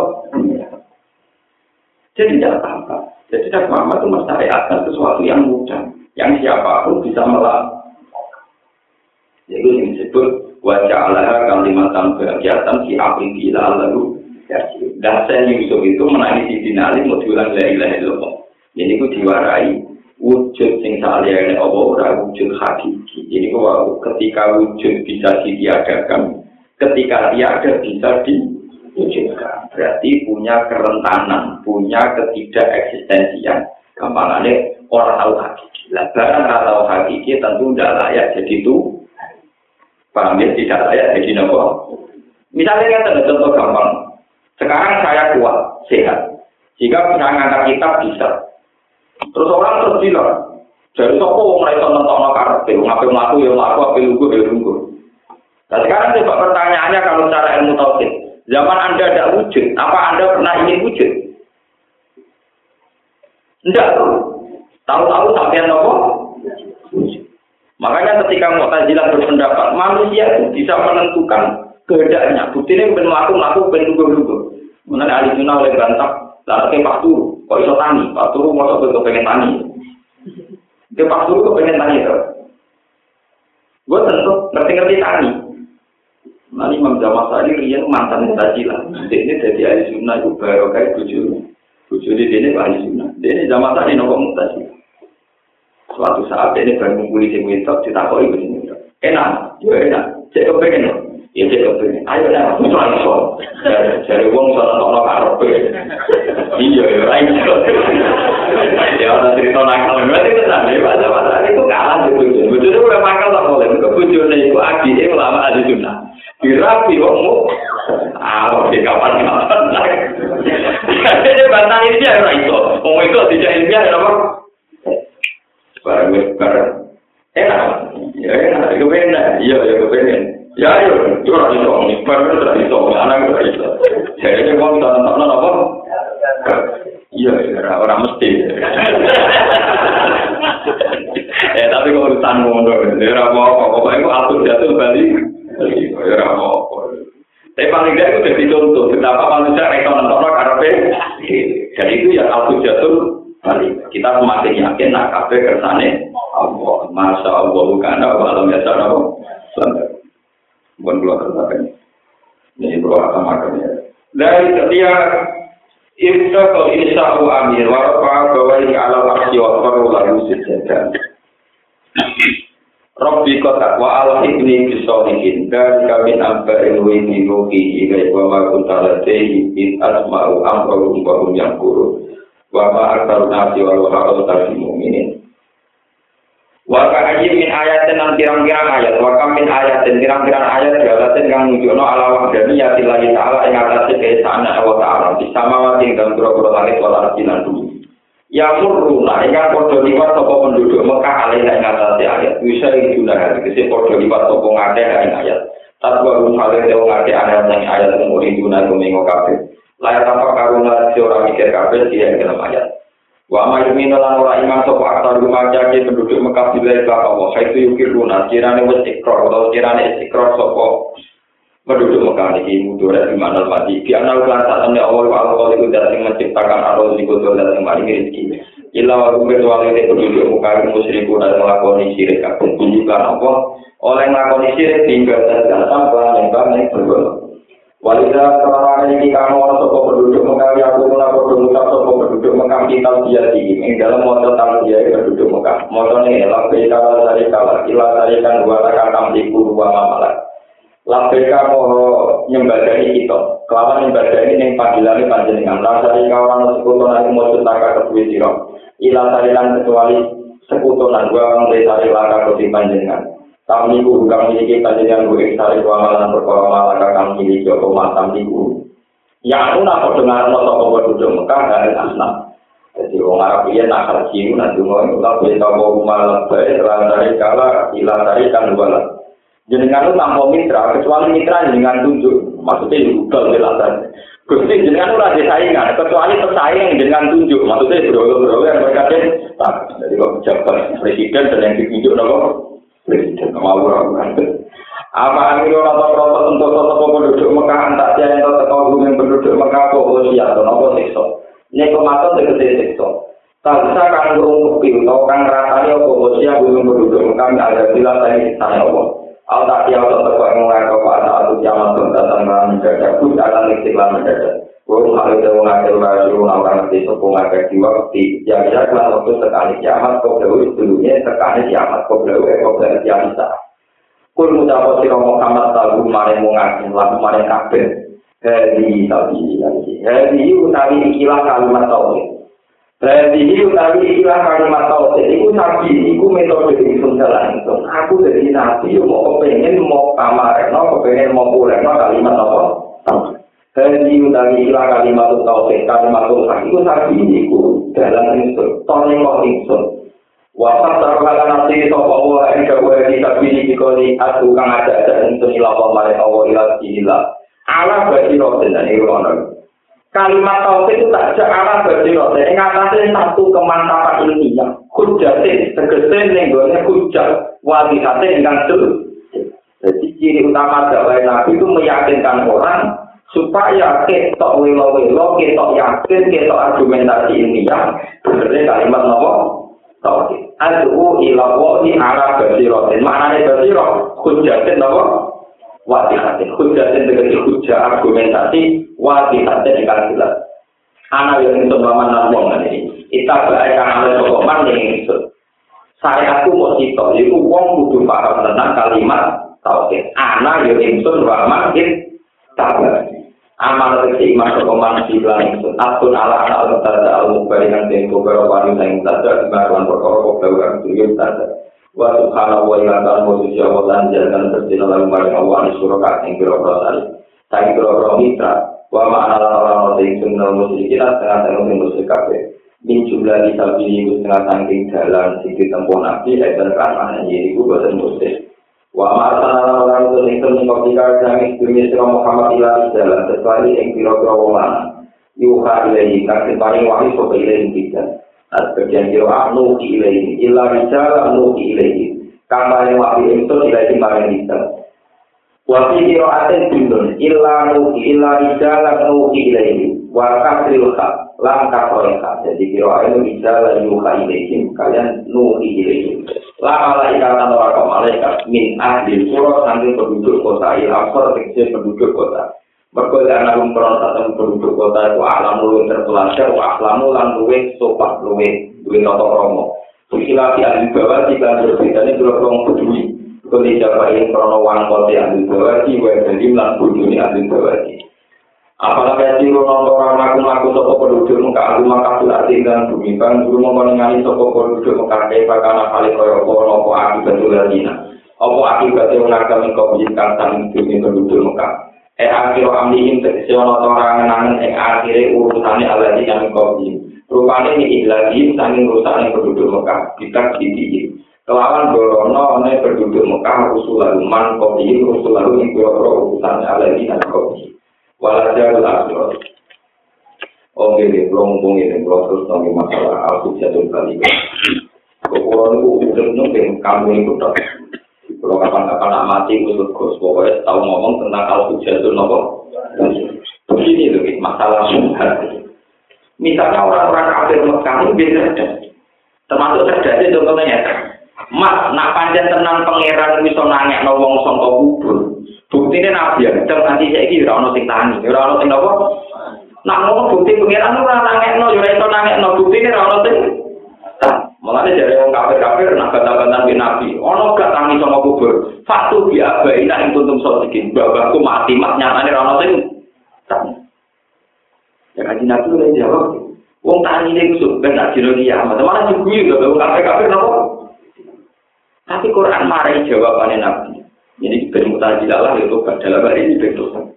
Jadi tidak apa-apa. Jadi tidak apa-apa itu mensyariatkan sesuatu yang mudah. Yang siapa pun bisa melakukan. Jadi ini disebut wajah Allah kalimatan kegiatan si api gila lalu dan saya Yusuf itu menangis di dinali mau diulang la ilaha illallah. Ini ku diwarai wujud sing saliyane Allah ora wujud hakiki. Jadi bahwa ketika wujud bisa ditiadakan ketika tiada bisa diwujudkan. Berarti punya kerentanan punya ketidak eksistensian gampangannya orang tahu hakiki. Lah barang tahu hakiki tentu tidak layak jadi itu paham ya? Tidak layak jadi nopo. Misalnya kan contoh gampang. Sekarang saya kuat sehat. Jika bisa ngangkat kitab bisa. Terus orang terus bilang dari sopo wong ra iso nentokno karepe? Wong ape mlaku ya mlaku ape lugu ya lugu. Nah sekarang coba pertanyaannya kalau secara ilmu tauhid zaman anda ada wujud apa anda pernah ingin wujud? Tuh. Tahu-tahu sampai nopo? Makanya ketika Mu'tazilah berpendapat manusia itu bisa menentukan kehendaknya. Bukti ini ben melaku melaku ben lugu lugu. Mengenai ahli sunnah oleh bantah, lalu ke Pak Turu, kok iso tani? Pak Turu mau coba pengen tani. Ke Pak Turu kok pengen tani itu. Gue tentu ngerti-ngerti tani. Nanti Imam Jamal Sa'adi rian mantan Mu'tazilah. Ini jadi ahli sunnah itu baru kayak bujur. Bujur di sini ahli sunnah. Ini Jamal Sa'adi nopo Mu'tazilah. Suatu saat ini baru mengguli sing wedok ditakoi wis wedok. Enak, yo enak. Cek kepengen. Ya cek kepengen. Ayo nek aku iso. Jare wong iso nonton karepe. Iya yo ora iso. Ya ora cerita nakal. Berarti tenan ya masa-masa itu kalah di bojo. Bojone ora makal tak boleh. Kok bojone iku adike ulama ahli sunnah. Dirapi wongmu. Ah, oke kapan kapan. Jadi bantah ini ya ora iso. Wong tidak ilmiah ya apa? Barang wis enak. Ya enak. Itu enak. Iya ya kepengen. Ya ayo itu ora iso barang ora iso anak ora iso jadi wong tak nonton apa? Iya ora ora mesti. Eh tapi kok urusan ngono ya ora apa? Pokoknya kok atur jatuh bali ya ora apa? Tapi paling tidak itu jadi contoh betapa manusia rekon nonton karepe dan itu ya atur jatuh bali kita semakin yakin nak kafe kersane Allah. Masa Allah bukan apa? Alam biasa apa? Sampai bukan keluar terbaik ini keluar sama ya. Dari setiap Ibta kau insa'u amir warfa bawai ala aksi wa faru lalu sejadah Rabbi kota wa ala ibni bisolihin dan kami amba ilwi di ruhi ilai wa ma kuntalatehi in asma'u amrum wa hum yang kurun wa ma aktaru nasi wa luhaqal tarsi mu'minin. Wa ka aji min ayatin nan pirang-pirang ayat. Wa ka min ayatin pirang-pirang ayat jalatin kang nujono ala wahdani ya tilahi ta'ala ing atase keesaan Allah ta'ala. Di samawati ing dalam pura-pura langit wal ardi lan bumi. Ya murruna ingkang padha liwat sapa penduduk Mekah alih ing atase ayat. Bisa iduna kese padha liwat sapa ngakeh ing ayat. Tatwa rumhale dewa ngakeh ayat ing ayat kemudian iduna kumengo kabeh layak tanpa karuna si orang mikir kabeh dia yang dalam ayat. Wa ma yuminu lan ora iman sapa aktar rumaja ke penduduk Mekah bila ka Allah itu yukir luna kirane wis ikrar atau kirane ikrar sapa penduduk Mekah iki mudore di mana mati di anal kan tak temne Allah wa Allah itu datang menciptakan arus di kota datang balik rezeki. Illa wa kumir wali de penduduk Mekah musyriku dan melakoni syirik kabeh. Tunjukkan apa? Oleh nglakoni syirik tinggal dan datang yang yang bergolong Walida seorang ini kamu orang sopo penduduk yang aku mulai berdua sopo penduduk Mekah kita dia di ini dalam motor tamu dia penduduk Mekah. Motor ini lambe kala dari kala ilah dari kan dua takkan tamliku dua mamalah. Lambe kamu nyembadani kita. Kelawan nyembadani yang panggilan ini panjenengan. Lah dari kawan sekutu nanti mau cetaka kedua siro. Ilah dari kecuali sekutu nanti dua orang dari laka kedua panjenengan. Kami ku kang miliki panjenengan ku ing sare amalan perkara malah kang miliki apa matam niku ya aku nak dengar no sapa penduduk Mekah dan asnaf jadi wong Arab iya nak haji nanti mau nggak boleh tahu malah baik dari kala ilah dari kan dua jenengan itu tanpa mitra kecuali mitra jenengan tunjuk maksudnya juga jelasan Gusti jenengan ora saingan kecuali pesaing jenengan tunjuk maksudnya bro-bro yang mereka tak jadi kok jabat presiden dan yang ditunjuk nopo Apa amir orang tak berotot untuk tetap penduduk Mekah, entah dia yang tetap penghubungan penduduk Mekah, kok lo siap, dan apa sikso. Ini kematan dengan si kang Tak pinto kang merungkuk apa lo siap, hubungan penduduk Mekah, ini ada bila saya ditanya apa. Al tak siap tetap penghubungan kepada satu jaman pembatasan dalam negara, pun akan ikhtiklah negara. Kurung hal itu mengaku baru orang ngerti sepung agak jiwa di bisa kelas waktu sekali kiamat kau dulu dulunya sekali kiamat kau dulu kau dulu kiamat. Kul mutawat siro Muhammad tahu mare mengaku lalu mare kabel. Hadi tabi lagi. Hadi utawi ikilah kalimat tauhid. Hadi utawi ikilah kalimat tauhid. Iku nabi, iku metode ingsun jalan ingsun. Aku jadi nabi mau kepengen mau kamareno, kepengen mau puleno kalimat? Tauhid. Hari utawi ilah kalimat utawa sing kalimat utawa iku sabi iku dalam insun tone kok insun. Wa sabar kala nanti sapa wa ing kabeh iki sabi iki koni aku kang ada ada insun ila apa mare awu ila ila. Ala bagi roten dan ing. Kalimat tauhid itu tak jauh arah bagi roten ing satu kemantapan ini yang kujate tegese ning gone kujat wali hate ingkang jelas. Jadi ciri utama dakwah Nabi itu meyakinkan orang supaya ketok wilo-wilo, ketok yakin, ketok argumentasi ilmiah. Benernya kalimat nopo tauhid. Adu ila wahi ala basirotin. Maknanya basirot, hujatin nopo wadihatin hujatin dengan hujah argumentasi wadihatin yang jelas. Anak yang itu mama nambong ini kita baikkan oleh sokoman yang itu saya aku mau cito itu wong kudu paham tentang kalimat tauhid. Anak yang itu rahman it tabar amal kecil iman sokoman di belakang itu akun ala anak al-mutada al-mubarikan dan beberapa wanita yang mutada di maruan perkara kebawaan itu mutada wa subhanahu wa ta'ala suci wa lan jalan bersina lalu maring Allah ni suraka ing kira prasari saiki kira mitra wa ma'ana lawan ing sunnah musyrikin setengah tengah sing musyrik kabeh min jumlah di sabili setengah saking dalan sing ditempuh nabi dan karena ini ku boten musyrik Wa ma'atana orang itu yang temen kau tiga jami dunia sila Muhammad ilah jalan sesuai yang kira-kira orang yuha ilahi nasib paling wahi sobat ilahi kita. Nah sebagian kira nuki ilahi ilah rizal nuki ilahi kama yang wahi itu ilahi paling kita. Wafi kira aten bintun ilah nuki ilah rizal nuki ilahi wakas rilhat langkah kolika jadi kira itu bisa lanyuka ilaikim kalian nuri ilaikim lama laika tanpa warga malaikat min ahli kura sambil penduduk kota ilaksor fiksir penduduk kota. Berkata anak umpron satu penduduk kota itu alamu yang terpelajar wa alamu langluwe sopak luwe duwe noto romo Bukilasi ahli bawah kita kantor berita ini berapa orang peduli Kondisi apa yang pernah wang kote ahli bawah di wajah di bujuni ahli bawah Apalah kaji rumah orang aku aku toko penduduk muka aku maka sudah tinggal bumi kan guru mau menengani toko penduduk muka kaya bakal nakal koyo koyo nopo aku bentuk dina. Opo aku kaji orang kami kau bisa bumi penduduk muka. Eh akhir kami ingin terkesan atau orang menangin eh akhir urusannya adalah di kami kau bisa. Rupanya ini lagi tanding urusannya penduduk muka kita kiri. Kelawan Borono oleh penduduk Mekah, Rasulullah Man, Kopi, Rasulullah Ibu, Rasulullah Ibu, Rasulullah Ibu, Rasulullah walajar akhir Oke, ini belum ngomong ini, belum terus nanti masalah aku jatuh kali. Kekurangan itu udah nunggu kamu itu Kalau kapan-kapan nak mati, kusut gus, pokoknya tahu ngomong tentang kalau hujan itu nopo. Begini loh, masalah syubhat. Misalnya orang-orang kafir itu biasa ada. Termasuk terjadi contohnya ya. Mas, nak panjang tenang pangeran bisa nanya no wong sangka kubur. Bukti ini nabi ya, dan nanti saya kira orang sing tani, orang sing nopo. Nak ngomong bukti no, orang itu nanya no bukti ini orang sing Mulane jare wong kafir-kafir nak bantah-bantah bin Nabi, ono gak tangi sama kubur. Fatu bi abai nak intuntum sodikin. Babahku mati mat nyatane ra ono sing Ya kaji Nabi jawab. Wong tani ini kusuk ben nak kiamat. Mana diguyu gak kafir-kafir nopo? Tapi Quran marai jawabannya Nabi. Jadi bermutajilah lah itu dalam hari ini bentuk.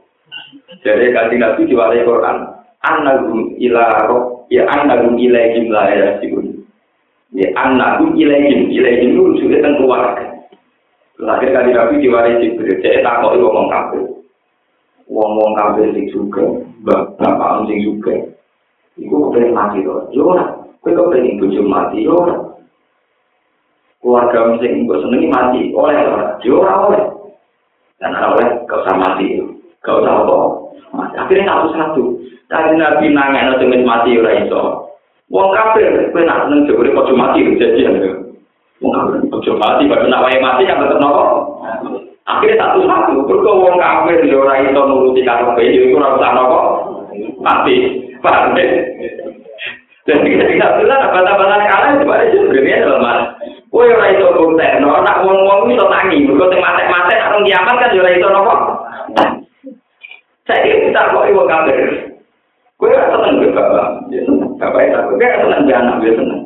Jadi kaji Nabi diwarai Quran. Annagum ila roh ya annagum ilaihim la yasibun. Ya anakku ilaihim, ilaihim itu juga tentang keluarga. Lahir kali Nabi diwaris Jibril, saya tak kok ngomong kafir. Ngomong kafir sing juga, bapak sing juga. Iku kepengen mati loh, yo ora. Kowe kepengen bojo mati yo ora. Keluarga sing mbok senengi mati, oleh ora? Yo ora oleh. dan awet kau usah mati kau usah apa akhirnya satu satu tadi nabi nangis nanti mati ora orang Wong kafir, kue nak seneng jebule kok cuma mati jadi ya. Wong kafir, kok cuma mati, baru nak wae mati yang betul nopo. Akhirnya satu satu, berko wong kafir di orang itu nuruti karo kue itu kurang usah nopo. Mati, paham deh. Dan kita tidak bilang apa-apa kalah itu baru jebule ya. Kue ora iso buktekno, nak wong-wong iso tangi. Mergo sing matek-matek nak wong kiamat kan ora iso nopo. Saya kita kok iwo kafir. Kue ora seneng ge bapak. Ya seneng. Bapak itu aku kayak seneng anak dia seneng.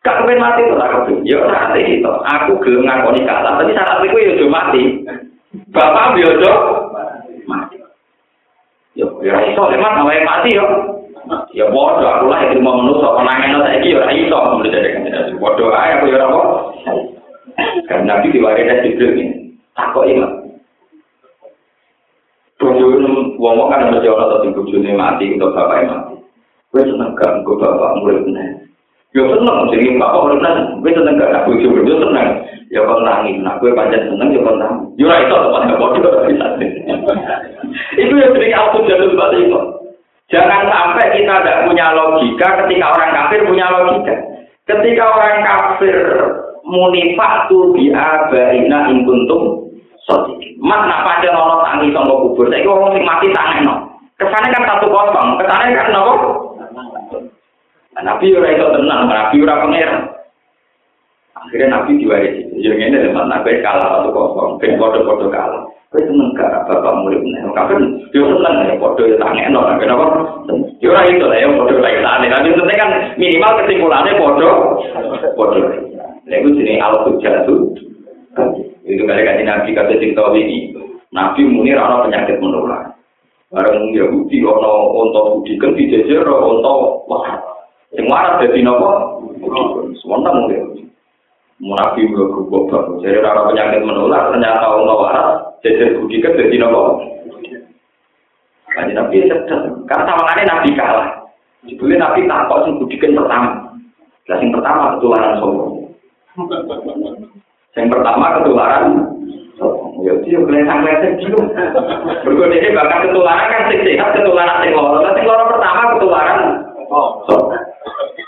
Kak kepen mati to tak kepen. Ya ora ate itu. Aku gelem ngakoni kalah, tapi syarat iku ya ojo mati. Bapak yo ojo mati. Yo ya iso lemat awake mati yo. Ya bodoh aku lah itu mau menusuk penangan saiki yo ora iso menurut jadi bodoh ae aku yo ora apa. Kan Nabi diwariskan Jibril ini. Takok iman. Bodoh wong kan mesti ora tau bojone mati untuk bapak mati. Kowe seneng gak engko bapak murid meneh. Yo seneng jadi bapak murid meneh. Kowe seneng gak aku yo seneng. Ya kon nangis, nak kowe pancen seneng yo kon nangis. Yo ora iso tepan bodoh. Itu yang sering aku jatuh balik itu. Jangan sampai kita tidak punya logika ketika orang kafir punya logika. Ketika orang kafir munifak tu biabaina ingkuntum sotik. Mas nak pancen ono tangi sama kubur. Saya ngomong sing mati tangan no. Kesannya kan satu kosong. Kesannya kan nopo. Nabi ora itu tenang, Nabi ora pangeran. Akhirnya Nabi diwarisi. Yang ini teman Nabi kalah satu kosong. Ben bodoh-bodoh kalah. Kowe seneng gak bapak murid nek kabeh yo seneng ya padha ya tangekno kenapa? Yo ora itu lah ya padha lagi tane. Tapi penting kan minimal kesimpulannya padha padha. Lha iku jenenge al-hujjatu. Itu kali kan Nabi kata sing tahu ini. Nabi muni ora penyakit menular. Bareng Yahudi ana unta budiken dijejer unta wah. Sing waras dadi napa? Semono mungkin. Munafi bergubah Jadi orang penyakit menular ternyata Allah waras. Jadi budikan jadi nopo. Kaji Nabi sedang. Karena sama Nabi kalah. Sebelumnya Nabi takut sing budikan pertama. Nah, yang pertama ketularan sombong. Yang pertama ketularan Ya dia kelihatan-kelihatan gitu. Berikut ini bahkan ketularan kan sing sehat, ketularan sing loro. Nah, sing loro pertama ketularan. Oh, so.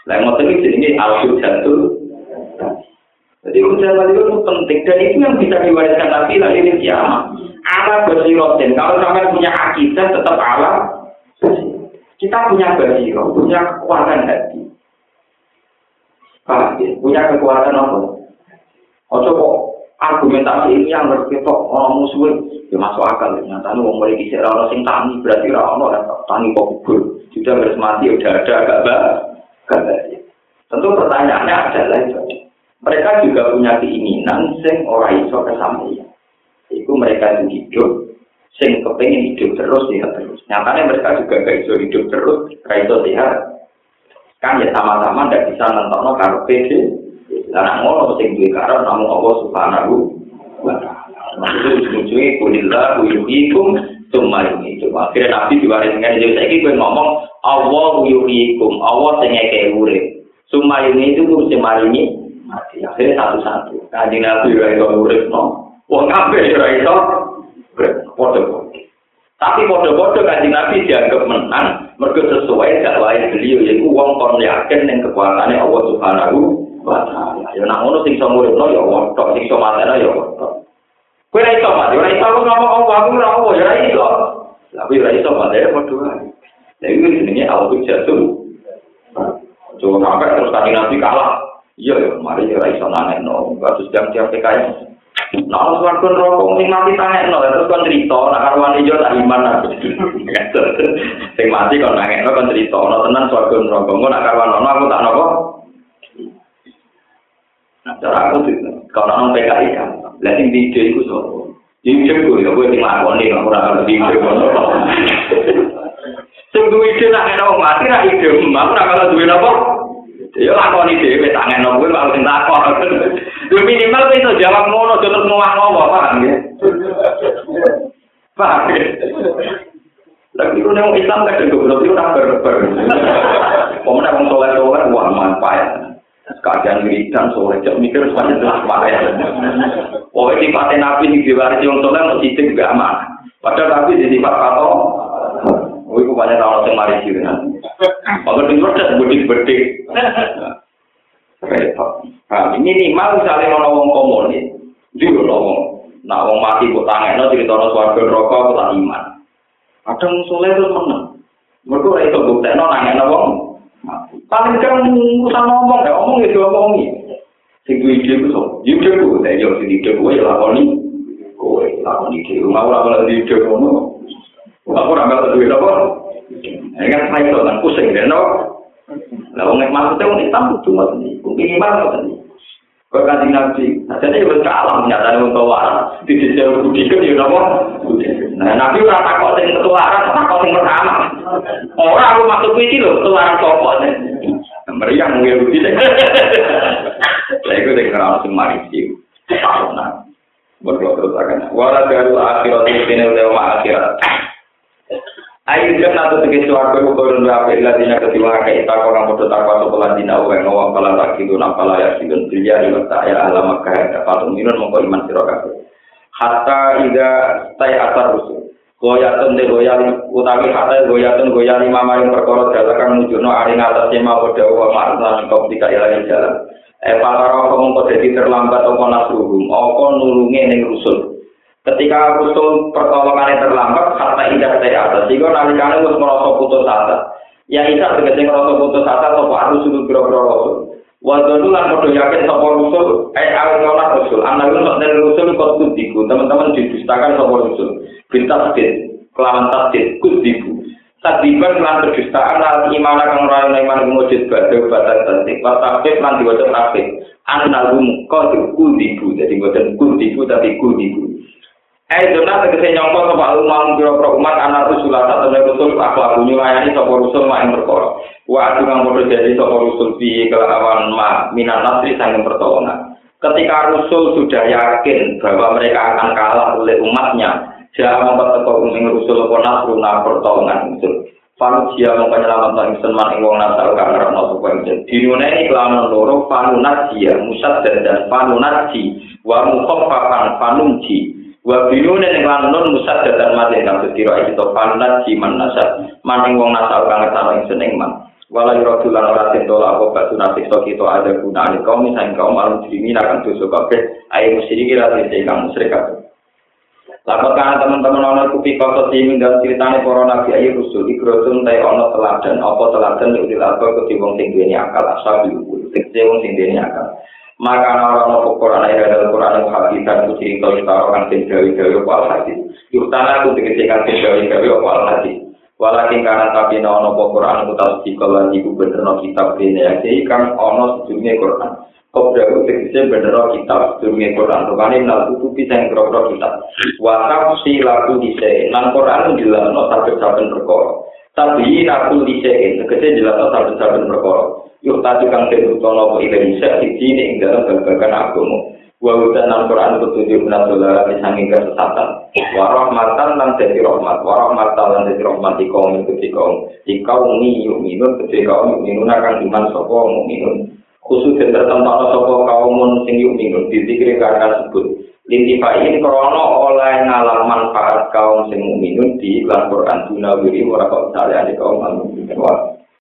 Lah mau ini jenenge al-hujjatul jadi ujian itu penting dan itu yang bisa diwariskan Nabi lagi di kiamat. Ala basirotin. Kalau sampai punya akidah tetap ala. Kita punya basiro, punya kekuatan hati. Paham ya? Punya kekuatan apa? Ojo kok argumentasi ini yang berketok orang musuh ya masuk akal nyata nih mau mulai kisah orang sing tani berarti orang tani kok kubur sudah harus mati udah ada agak bah tentu pertanyaannya adalah itu mereka juga punya keinginan sing ora iso kesampaian. Itu mereka yang hidup, sing kepengen hidup terus sehat terus. Nyatanya mereka juga gak iso hidup terus, gak iso sehat. Kan ya sama-sama ndak bisa nonton karo PD. Lah ngono sing duwe karo namun Allah Subhanahu wa taala. Maksudnya ujung-ujungnya kulillah yuhikum Cuma ini, cuma akhirnya Nabi diwaris dengan jadi saya kira ngomong Allah yuhikum, Allah sing ngekei urip. Ini itu sing maringi Akhirnya satu-satu. Kaji Nabi ora iso urip no. Wong kabeh ora iso padha Tapi padha-padha kaji Nabi dianggap menang mergo sesuai dakwah beliau yaitu wong kon yakin ning kekuatannya Allah Subhanahu wa taala. Ya nak ngono sing iso uripno ya Allah tok, sing iso mateno ya Allah. Kowe ora iso mati, ora iso ngomong Allah, aku ora Allah, ya ora iso. Tapi ora iso mati ya padha wae. Lha iki jenenge Allah jatuh. Coba sampai terus tadi Nabi kalah, Iya ya, mari ya iso nangek no, kasus jam tiap TKI. Nah, harus warga rokok sing mati tangek no, terus kan cerita, nak karwan ijo tak iman. Sing mati kon nangek no, kan cerita, no tenan rokok, nggak nak karwan no, aku tak nopo. Nah, cara aku sih, kalau nong PKI kan, itu so. Di ide gue, ya tinggal ngakoni, nggak kurang di ide gue. Sing duwe ide nak enak mati, nak ide, aku nak kalau duwe nopo. Ya lakoni dhewe tak ngeno kuwi kok sing takon. Yo minimal kuwi iso jawab ngono terus ngomong apa paham nggih. Paham. Lah iku nek wong Islam kadang goblok iku tak berber. Wong nek wong saleh wae wah manfaat. Kadang ngiritan sore cek mikir sampe jelas pakai. Oh iki paten api iki diwarisi wong saleh mesti sing gak aman. Padahal tapi di sifat kalau Oh itu banyak orang yang mari sih kan. Kalau di proses bedik-bedik. Repot. Nah, ini nih, mau misalnya mau ngomong komunis, juga ngomong. Nak wong mati kok tangekno critono swarga neraka kok tak iman. Kadang soleh terus menang. Mergo ora iso buktekno nangekno wong mati. Paling kan usah ngomong ya, omong ya diomongi. Sing duwe ide ku sok. Ide ku yo sing ide ku ya lakoni. Kowe lakoni rumah ora ora ide ngono. Aku ora ngerti duwe apa. Ini kan saya itu kan pusing deh, no. Lah wong maksudnya wong Islam kudu ngoten iki. Minimal ngoten iki. Kok kanjeng Nabi, sajane yo kalah nyatane wong tua. Di sisi budi kan yo napa? Nah, Nabi ora takok sing ketularan, takok sing pertama. Ora aku maksud sih? Meriang ya budi. Lah iku sing ora sing iki. Nah, berdoa terus akan. Wala daru akhirat ini udah akhirat. Ayo kan atau tegese suarga kukurun wa apik ladina ketiwa ke ita korang podo takwa sopo ladina uwe ngawa pala tak gitu nampala ya sidun bilya di wata ya ala makkah ya patung minun mongko iman siro kabeh. Hatta ida tay asar rusul. Goyatun de goyal utawi hatta goyatun lima maring perkara dalakan nujuno aring atas sema podo wa ma'arna kau tiga ilahi jalan. Eh para mongko dadi terlambat apa nasruhum, apa nulunge ning rusul. Ketika rusul pertolongannya terlambat kata indah saya atas. Sehingga nalikane wis merasa putus asa. Ya isa tegese merasa putus asa sapa harus suruh biro-biro rasul. Wadonu lan podo yakin sapa rusul eh awalnya rusul anak rusul dan rusul kok kudiku. Teman-teman didustakan sapa rusul bintas kelawan tasdid kudiku. Tadiban lan kedustaan lan iman kang ora ana iman mujud badhe batas tasdik. Tasdik lan diwaca tasdik. Annahum qad kudiku. Jadi boten kudiku tapi kudiku Eh dona tegese nyongko sapa umam pira-pira umat ana rusul satu nek rusul akhlak nyulayani sapa rusul mak ing perkara. Wa adu kang padha jadi sapa rusul bi kelawan ma minan nasri sanging pertolongan. Ketika Rasul sudah yakin bahwa mereka akan kalah oleh umatnya, dia mempertekuk ing Rasul apa nasruna pertolongan dia mau penyelamat ingsun man ing wong nasal kang ngarepno sapa ingsun. Dinune iki kelawan loro dia musad dan fanu naji wa mukhaffafan fanunji. Wa binune ning lan nun musad dadan mati kang sedira iki to panat jiman nasab maning wong nasab kang ngertano ing seneng man. Wala yura tulan ora tento apa batu nabi to kita ada guna ning kaum sing kaum alam dimi akan dosa kabeh ayo musyriki ra sing kang musyrik Lapat kan teman-teman ono kupi kota sini dan ceritanya para nabi ayu rusul ikrosun tay ono teladan apa teladan yang dilapor ke wong sing duweni akal asal diukur sing sing duweni akal maka orang orang Quran ayat dalam Quran yang hadis dan uji itu kan sing gawe wal hadis. Yutana aku dikece kan sing gawe gawe wal hadis. Walakin karena tapi no ono Quran itu tasdi kalau ibu bener no kitab ini ya jadi kan ono sejumlah Quran. Kau berarti dikece bener no kitab sejumlah Quran. Rupanya nal tutupi yang kero kitab. Wakaf si laku dise. Nang Quran jelas no sabit saben perkara. Tapi aku dise. Tegese jelas no sabit saben perkara. Yuk tadi kang terutono apa ila bisa di sini ing dalam babagan agama wa udan al Quran petunjuk menasola disangi kesesatan. Wa rahmatan lan jadi rahmat. Wa rahmatan lan jadi rahmat di kaum itu di kaum di kaum ini yuk minun di kaum yuk minun akan iman sopo minun khusus yang tertentu sopo kaum sing yuk minun di zikri karena sebut lintifa ini krono oleh ngalam manfaat kaum sing minun di Quran Quran dunawiri wa rakau salih kaum al-mu'minun